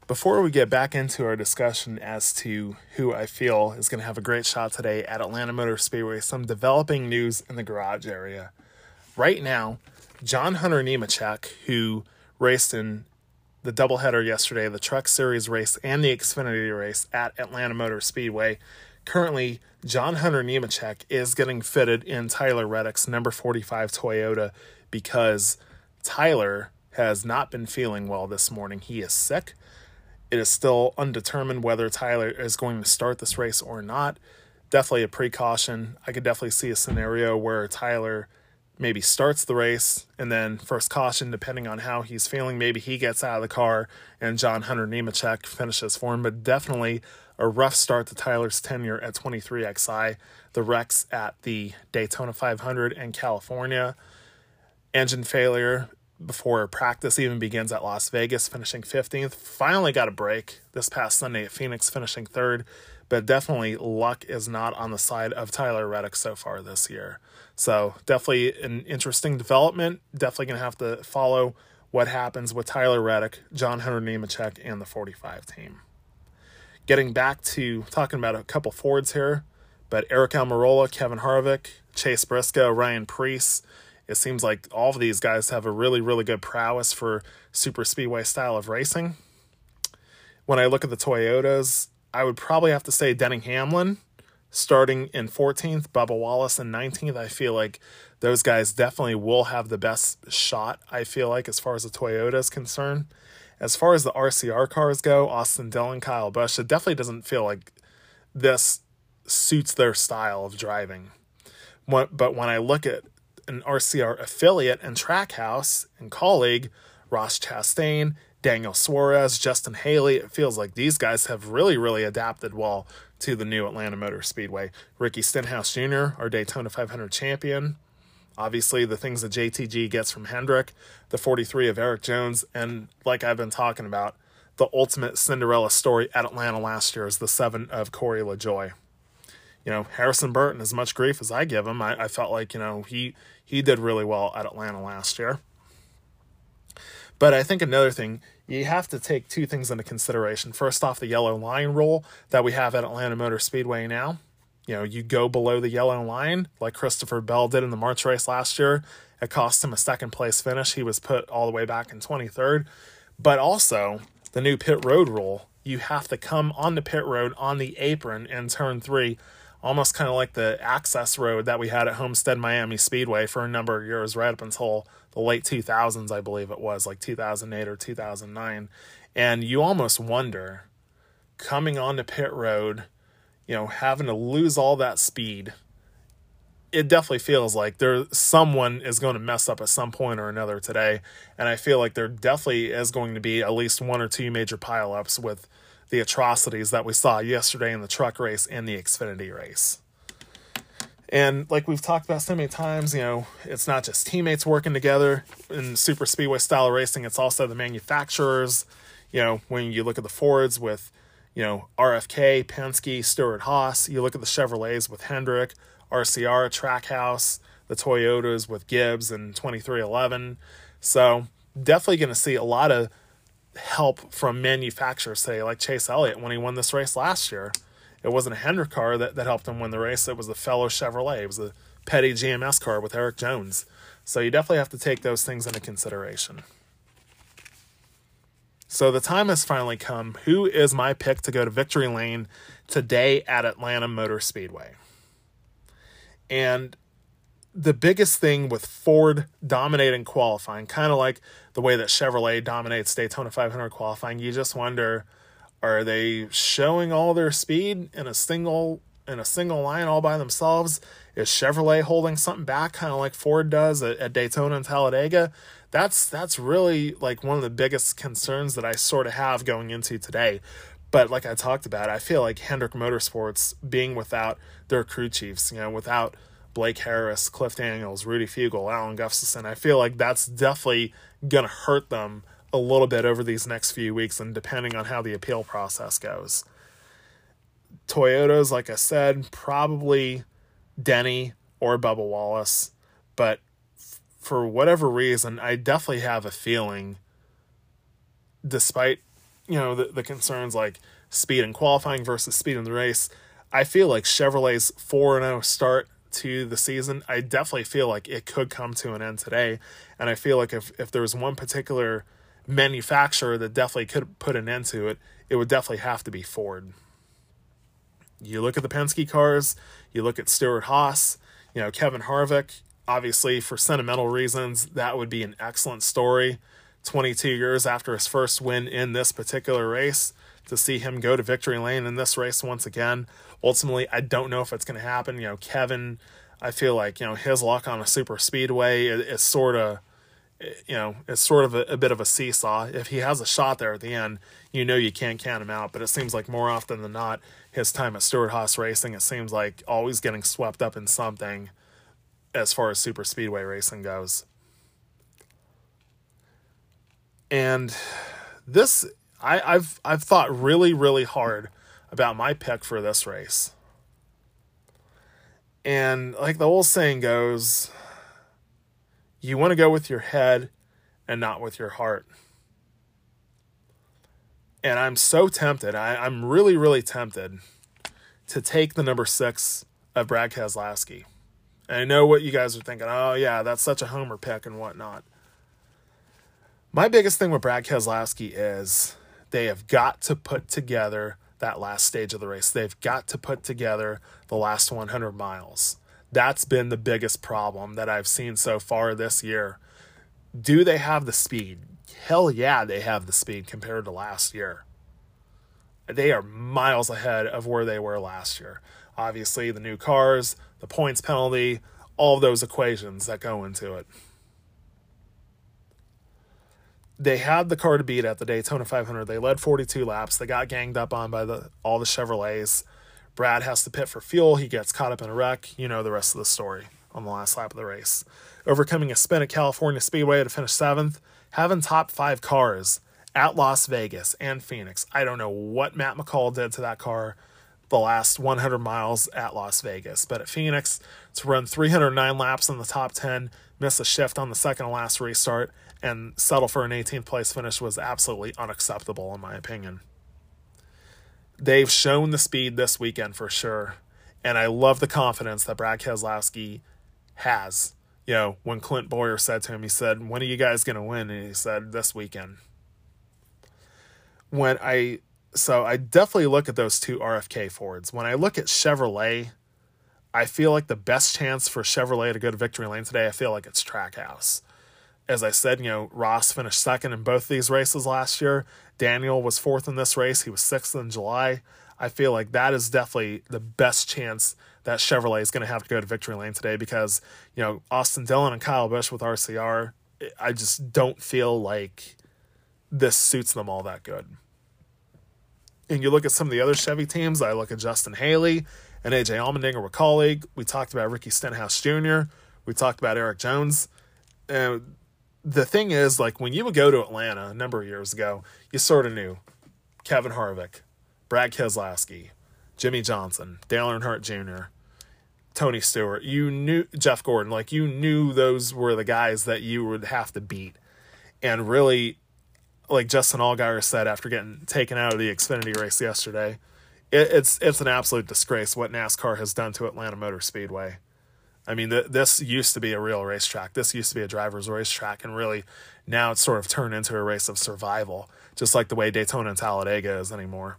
Before we get back into our discussion as to who I feel is going to have a great shot today at Atlanta Motor Speedway, some developing news in the garage area. Right now, John Hunter Nemechek, who raced in the doubleheader yesterday, the Truck Series race and the Xfinity race at Atlanta Motor Speedway. Currently, John Hunter Nemechek is getting fitted in Tyler Reddick's number 45 Toyota because Tyler has not been feeling well this morning. He is sick. It is still undetermined whether Tyler is going to start this race or not. Definitely a precaution. I could definitely see a scenario where Tyler maybe starts the race and then first caution depending on how he's feeling maybe he gets out of the car and john hunter nemechek finishes for him. But definitely a rough start to tyler's tenure at 23xi the wrecks at the daytona 500 in california engine failure before practice even begins at las vegas finishing 15th finally got a break this past sunday at phoenix finishing third. But definitely luck is not on the side of tyler reddick so far this year so definitely an interesting development. Definitely going to have to follow what happens with Tyler Reddick, John Hunter Nemechek, and the 45 team. Getting back to talking about a couple Fords here, but Aric Almirola, Kevin Harvick, Chase Briscoe, Ryan Preece. It seems like all of these guys have a really, really good prowess for super speedway style of racing. When I look at the Toyotas, I would probably have to say Denny Hamlin starting in 14th, Bubba Wallace in 19th. I feel like those guys definitely will have the best shot, I feel like, as far as the Toyota is concerned. As far as the RCR cars go, Austin Dillon, Kyle Busch, it definitely doesn't feel like this suits their style of driving. But when I look at an RCR affiliate and Trackhouse and Kaulig, Ross Chastain, Daniel Suarez, Justin Haley. It feels like these guys have really, really adapted well to the new Atlanta Motor Speedway. Ricky Stenhouse Jr., our Daytona 500 champion. Obviously, the things that JTG gets from Hendrick, the 43 of Erik Jones, and like I've been talking about, the ultimate Cinderella story at Atlanta last year is the seven of Corey LaJoie. You know, Harrison Burton, as much grief as I give him, I, I felt like, you know, he he did really well at Atlanta last year. But I think another thing, you have to take two things into consideration. First off, the yellow line rule that we have at Atlanta Motor Speedway now. You know, you go below the yellow line, like Christopher Bell did in the March race last year. It cost him a second place finish. He was put all the way back in 23rd. But also, the new pit road rule, you have to come on the pit road on the apron in turn three, almost kind of like the access road that we had at Homestead Miami Speedway for a number of years, right up until the late 2000s, I believe it was, like 2008 or 2009. And you almost wonder, coming onto pit road, you know, having to lose all that speed it definitely feels like there someone is going to mess up at some point or another today and i feel like there definitely is going to be at least one or two major pileups with the atrocities that we saw yesterday in the truck race and the xfinity race and like we've talked about so many times you know it's not just teammates working together in super speedway style racing it's also the manufacturers you know when you look at the fords with you know rfk penske stewart haas you look at the chevrolets with hendrick RCR Trackhouse, the Toyotas with Gibbs and 23XI. So definitely going to see a lot of help from manufacturers, say like Chase Elliott when he won this race last year. It wasn't a Hendrick car that, that helped him win the race. It was the fellow Chevrolet. It was a Petty GMS car with Erik Jones. So you definitely have to take those things into consideration. So the time has finally come. Who is my pick to go to victory lane today at Atlanta Motor Speedway? And the biggest thing with Ford dominating qualifying, kind of like the way that Chevrolet dominates Daytona 500 qualifying, you just wonder are they showing all their speed in a single in a single line all by themselves? Is Chevrolet holding something back, kind of like Ford does at, at Daytona and Talladega? That's that's really like one of the biggest concerns that I sort of have going into today. But like I talked about, I feel like Hendrick Motorsports being without their crew chiefs, you know, without Blake Harris, Cliff Daniels, Rudy Fugle, Alan Gustafson, I feel like that's definitely to hurt them a little bit over these next few weeks and depending on how the appeal process goes. Toyotas, like I said, probably Denny or Bubba Wallace, but for whatever reason, I definitely have a feeling, despite you know, the, the concerns like speed in qualifying versus speed in the race. I feel like Chevrolet's 4 0 start to the season, I definitely feel like it could come to an end today. And I feel like if, if there's one particular manufacturer that definitely could put an end to it, it would definitely have to be Ford. You look at the Penske cars, you look at Stewart Haas, you know, Kevin Harvick, obviously for sentimental reasons, that would be an excellent story. 22 years after his first win in this particular race to see him go to victory lane in this race once again. Ultimately, I don't know if it's going to happen. You know, Kevin, I feel like, you know, his luck on a super speedway is, is sort of, you know, it's sort of a, a, bit of a seesaw. If he has a shot there at the end, you know you can't count him out. But it seems like more often than not, his time at Stewart Haas Racing, it seems like always getting swept up in something as far as super speedway racing goes. And this I, I've I've thought really, really hard about my pick for this race. And like the old saying goes, you want to go with your head and not with your heart. And I'm so tempted. I, I'm really, really tempted to take the number six of Brad Keselowski. And I know what you guys are thinking. Oh, yeah, that's such a homer pick and whatnot. My biggest thing with Brad Keselowski is they have got to put together that last stage of the race. They've got to put together the last 100 miles. That's been the biggest problem that I've seen so far this year. Do they have the speed? Hell yeah, they have the speed compared to last year. They are miles ahead of where they were last year. Obviously, the new cars, the points penalty, all those equations that go into it. they had the car to beat at the Daytona 500. They led 42 laps. They got ganged up on by the all the Chevrolets. Brad has to pit for fuel. He gets caught up in a wreck. You know the rest of the story on the last lap of the race. Overcoming a spin at California Speedway to finish seventh, having top five cars at Las Vegas and Phoenix. I don't know what Matt McCall did to that car the last 100 miles at Las Vegas, but at Phoenix, to run 309 laps in the top 10, miss a shift on the second to last restart, and settle for an 18th place finish was absolutely unacceptable, in my opinion. They've shown the speed this weekend for sure, and I love the confidence that Brad Keselowski has. You know, when Clint Bowyer said to him, he said, When are you guys going to win? And he said, This weekend. When I, so I definitely look at those two RFK Fords. When I look at Chevrolet, I feel like the best chance for Chevrolet to go to victory lane today, I feel like it's Trackhouse. As I said, you know, Ross finished second in both these races last year. Daniel was fourth in this race. He was sixth in July. I feel like that is definitely the best chance that Chevrolet is going to have to go to victory lane today because, you know, Austin Dillon and Kyle Busch with RCR, I just don't feel like this suits them all that good. And you look at some of the other Chevy teams, I look at Justin Haley and AJ Allmendinger with Kaulig. We talked about Ricky Stenhouse Jr., we talked about Erik Jones. And the thing is, like, when you would go to Atlanta a number of years ago, you sort of knew Kevin Harvick, Brad Keselowski, Jimmie Johnson, Dale Earnhardt Jr., Tony Stewart. You knew Jeff Gordon. Like you knew those were the guys that you would have to beat. And really, like Justin Allgaier said after getting taken out of the Xfinity race yesterday, it, it's it's an absolute disgrace what NASCAR has done to Atlanta Motor Speedway. I mean, th- this used to be a real racetrack. This used to be a driver's racetrack, and really, now it's sort of turned into a race of survival, just like the way Daytona and Talladega is anymore.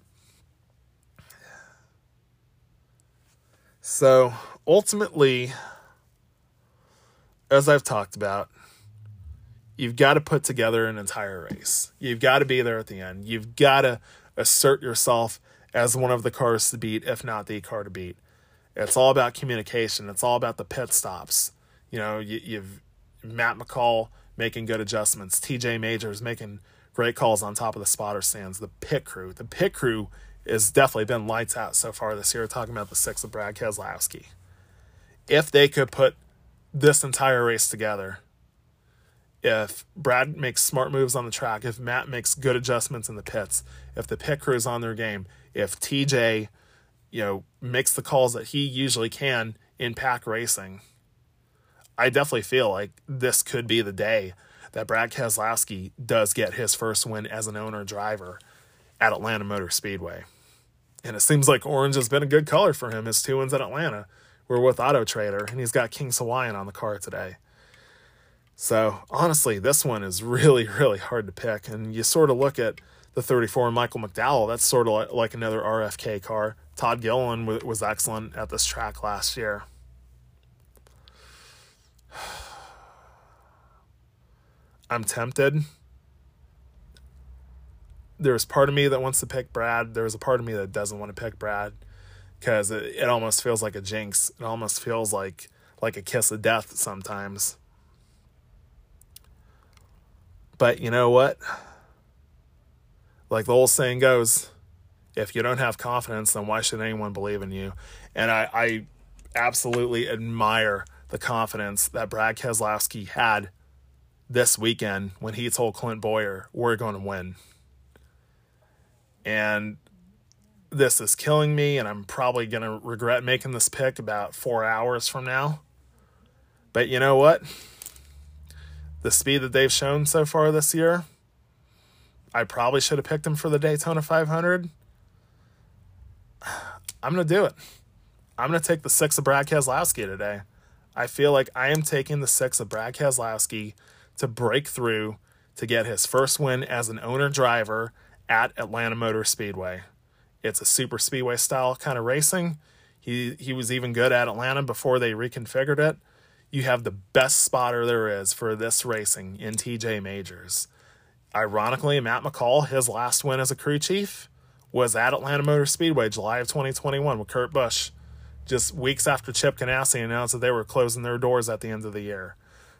So ultimately, as I've talked about, you've got to put together an entire race. You've got to be there at the end. You've got to assert yourself as one of the cars to beat, if not the car to beat. It's all about communication. It's all about the pit stops. You know, you, you've Matt McCall making good adjustments, TJ Majors making great calls on top of the spotter stands, the pit crew. The pit crew has definitely been lights out so far this year, talking about the six of Brad Keselowski. If they could put this entire race together, if Brad makes smart moves on the track, if Matt makes good adjustments in the pits, if the pit crew is on their game, if TJ, you know, makes the calls that he usually can in pack racing, I definitely feel like this could be the day that Brad Keselowski does get his first win as an owner driver at Atlanta Motor Speedway. And it seems like orange has been a good color for him. His two wins at Atlanta were with Auto Trader, and he's got King's Hawaiian on the car today. So honestly, this one is <laughs> really, really hard to pick. And you sort of look at the 34 and Michael McDowell, that's sort of like another RFK car. Todd Gilliland was excellent at this track last year. <sighs> I'm tempted there's part of me that wants to pick Brad. There's a part of me that doesn't want to pick Brad because it, it almost feels like a jinx. It almost feels like like a kiss of death sometimes. But you know what? Like the old saying goes, if you don't have confidence, then why should anyone believe in you? And I, I absolutely admire the confidence that Brad Keselowski had this weekend when he told Clint Bowyer, we're going to win and this is killing me, and I'm probably going to regret making this pick about four hours from now. But you know what? The speed that they've shown so far this year, I probably should have picked him for the Daytona 500. I'm going to do it. I'm going to take the six of Brad Keselowski today. I feel like I am taking the six of Brad Keselowski to break through to get his first win as an owner driver at Atlanta Motor Speedway. It's a super speedway style kind of racing. He he was even good at Atlanta before they reconfigured it. You have the best spotter there is for this racing in TJ Majors. Ironically, Matt McCall, his last win as a crew chief was at Atlanta Motor Speedway, July of 2021 with Kurt Busch, just weeks after Chip Ganassi announced that they were closing their doors at the end of the year.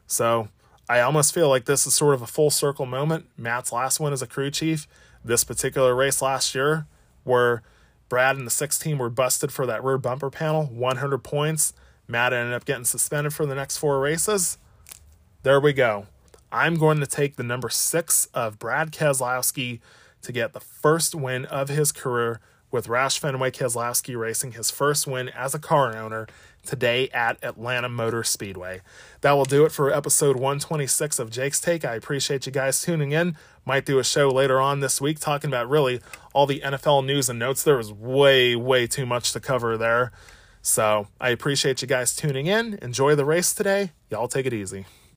So I almost feel like this is sort of a full circle moment. Matt's last win as a crew chief, this particular race last year, where Brad and the six team were busted for that rear bumper panel, 100 points. Matt ended up getting suspended for the next four races. There we go. I'm going to take the number six of Brad Keselowski to get the first win of his career with Roush Fenway Keselowski racing his first win as a car owner today at Atlanta Motor Speedway. That will do it for episode 126 of Jake's Take. I appreciate you guys tuning in. Might do a show later on this week talking about really all the NFL news and notes. There was way, way too much to cover there. So I appreciate you guys tuning in. Enjoy the race today. Y'all take it easy.